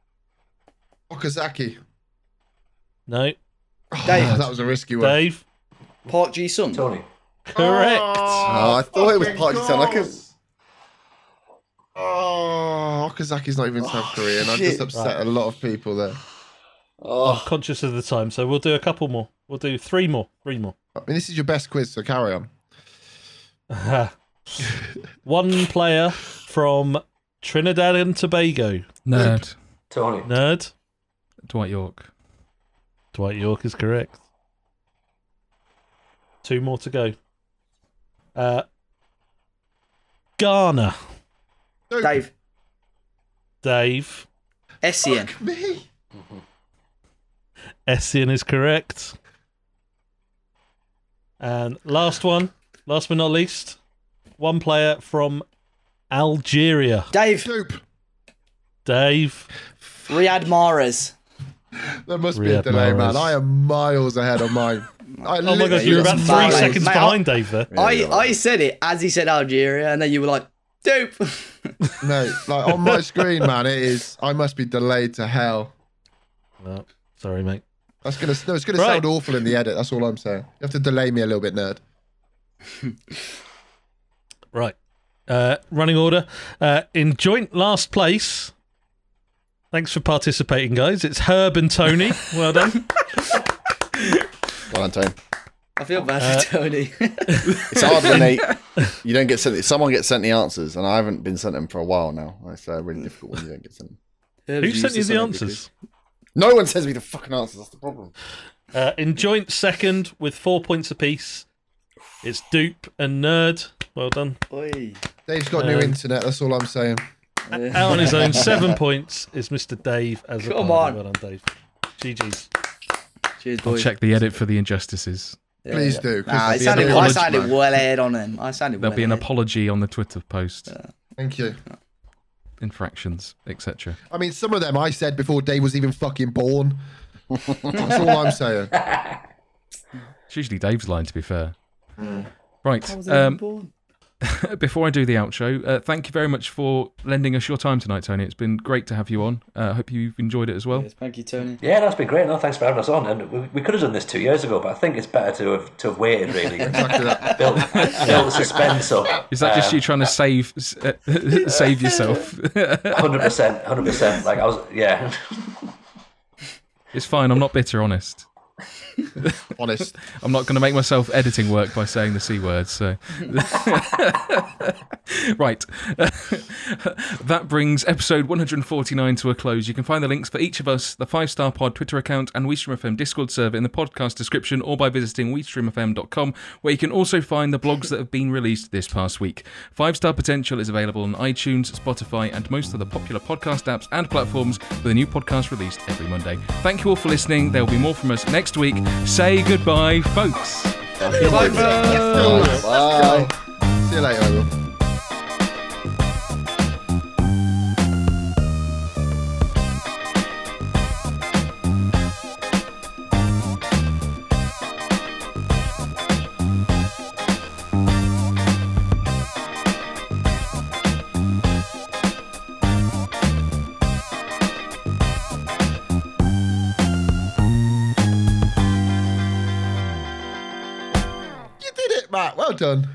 B: Okazaki.
D: No.
B: Oh,
C: Dave.
B: that was a risky one.
D: Dave.
C: Park Ji-sung.
F: Tony.
D: Correct.
E: Oh, I thought it was Park Ji-sung. I could-
B: Oh, Okazaki's not even South oh, Korean. I just upset a lot of people there. Oh.
D: I'm
E: Oh,
D: conscious of the time, so we'll do a couple more. We'll do three more. Three more.
B: I mean, this is your best quiz, so carry on.
D: One player from Trinidad and Tobago.
A: Nerd.
F: Tony.
D: Nerd.
A: Dwight Yorke.
D: Dwight Yorke is correct. Two more to go. Uh, Ghana.
C: Dave.
D: Dave.
C: Essien.
B: Me.
D: Essien is correct. And last one, last but not least, one player from Algeria.
C: Dave.
B: Dupe.
D: Dave.
C: Riyad Mahrez.
B: There must be a
D: Riyad
B: delay, man. I am miles ahead of mine. I
D: Oh my god, you were about three
C: mate,
D: seconds
C: mate,
D: behind Dave there.
C: I, I said it as he said Algeria, and then you were like, Dupe.
B: No, like on my screen, man, it is. I must be delayed to hell.
D: No, sorry, mate.
B: That's gonna. No, it's gonna
D: Right.
B: sound awful in the edit. That's all I'm saying. You have to delay me a little bit, nerd.
D: Right. Uh, running order. Uh, in joint last place. Thanks for participating, guys. It's Herb and Tony. Well done.
E: Well done, Tony.
C: I feel bad
D: Uh,
C: for Tony.
E: It's hard when they you don't get sent. Someone gets sent the answers, and I haven't been sent them for a while now. It's uh, really difficult when you don't get sent them.
D: Who sent you the answers?
E: No one sends me the fucking answers. That's the problem.
D: Uh, in joint second with four points apiece. It's Dupe and Nerd. Well done.
C: Oi.
B: Dave's got new
D: Um,
B: internet. That's all I'm saying.
D: Out on his own, seven points is Mr. Dave as a
C: Come
D: party.
C: on.
D: Well done, Dave. GG's.
C: Cheers,
A: I'll check the edit for the injustices.
C: Yeah,
B: Please
C: yeah.
B: do. 'cause
C: Nah,
B: there'll
C: it
B: be
C: sounded,
B: an
C: I sounded well ahead on him. I sounded well ahead.
A: There'll
C: well
A: be an
C: ahead.
A: apology on the Twitter post.
B: Thank you.
A: Infractions, etc.
B: I mean, some of them I said before Dave was even fucking born. That's all I'm saying.
A: It's usually Dave's line, to be fair. Right.
C: I was
A: Um,
C: born.
A: before I do the outro, uh, thank you very much for lending us your time tonight, Tony. It's been great to have you on. I uh, hope you've enjoyed it as well.
C: Yes, thank you, Tony.
F: Yeah, that's been great. No, thanks for having us on. And we, we could have done this two years ago, but I think it's better to have to have waited. Really,
B: Exactly that.
F: build, build the suspense up.
A: Is that just
F: Um,
A: you trying to save uh, save yourself?
F: Hundred percent, hundred percent. Like I was, yeah.
A: it's fine. I'm not bitter. Honest.
B: Honest.
A: I'm not going to make myself editing work by saying the c word. So, right, that brings episode 149 to a close. You can find the links for each of us, the Five Star Pod Twitter account, and WeStream FM Discord server in the podcast description, or by visiting WeStreamFM.com, where you can also find the blogs that have been released this past week. Five Star Potential is available on iTunes, Spotify, and most of the popular podcast apps and platforms, with a new podcast released every Monday. Thank you all for listening. There will be more from us next week. Say goodbye, folks.
B: Bye, folks.
E: Bye.
B: See you later, I Matt. Well done.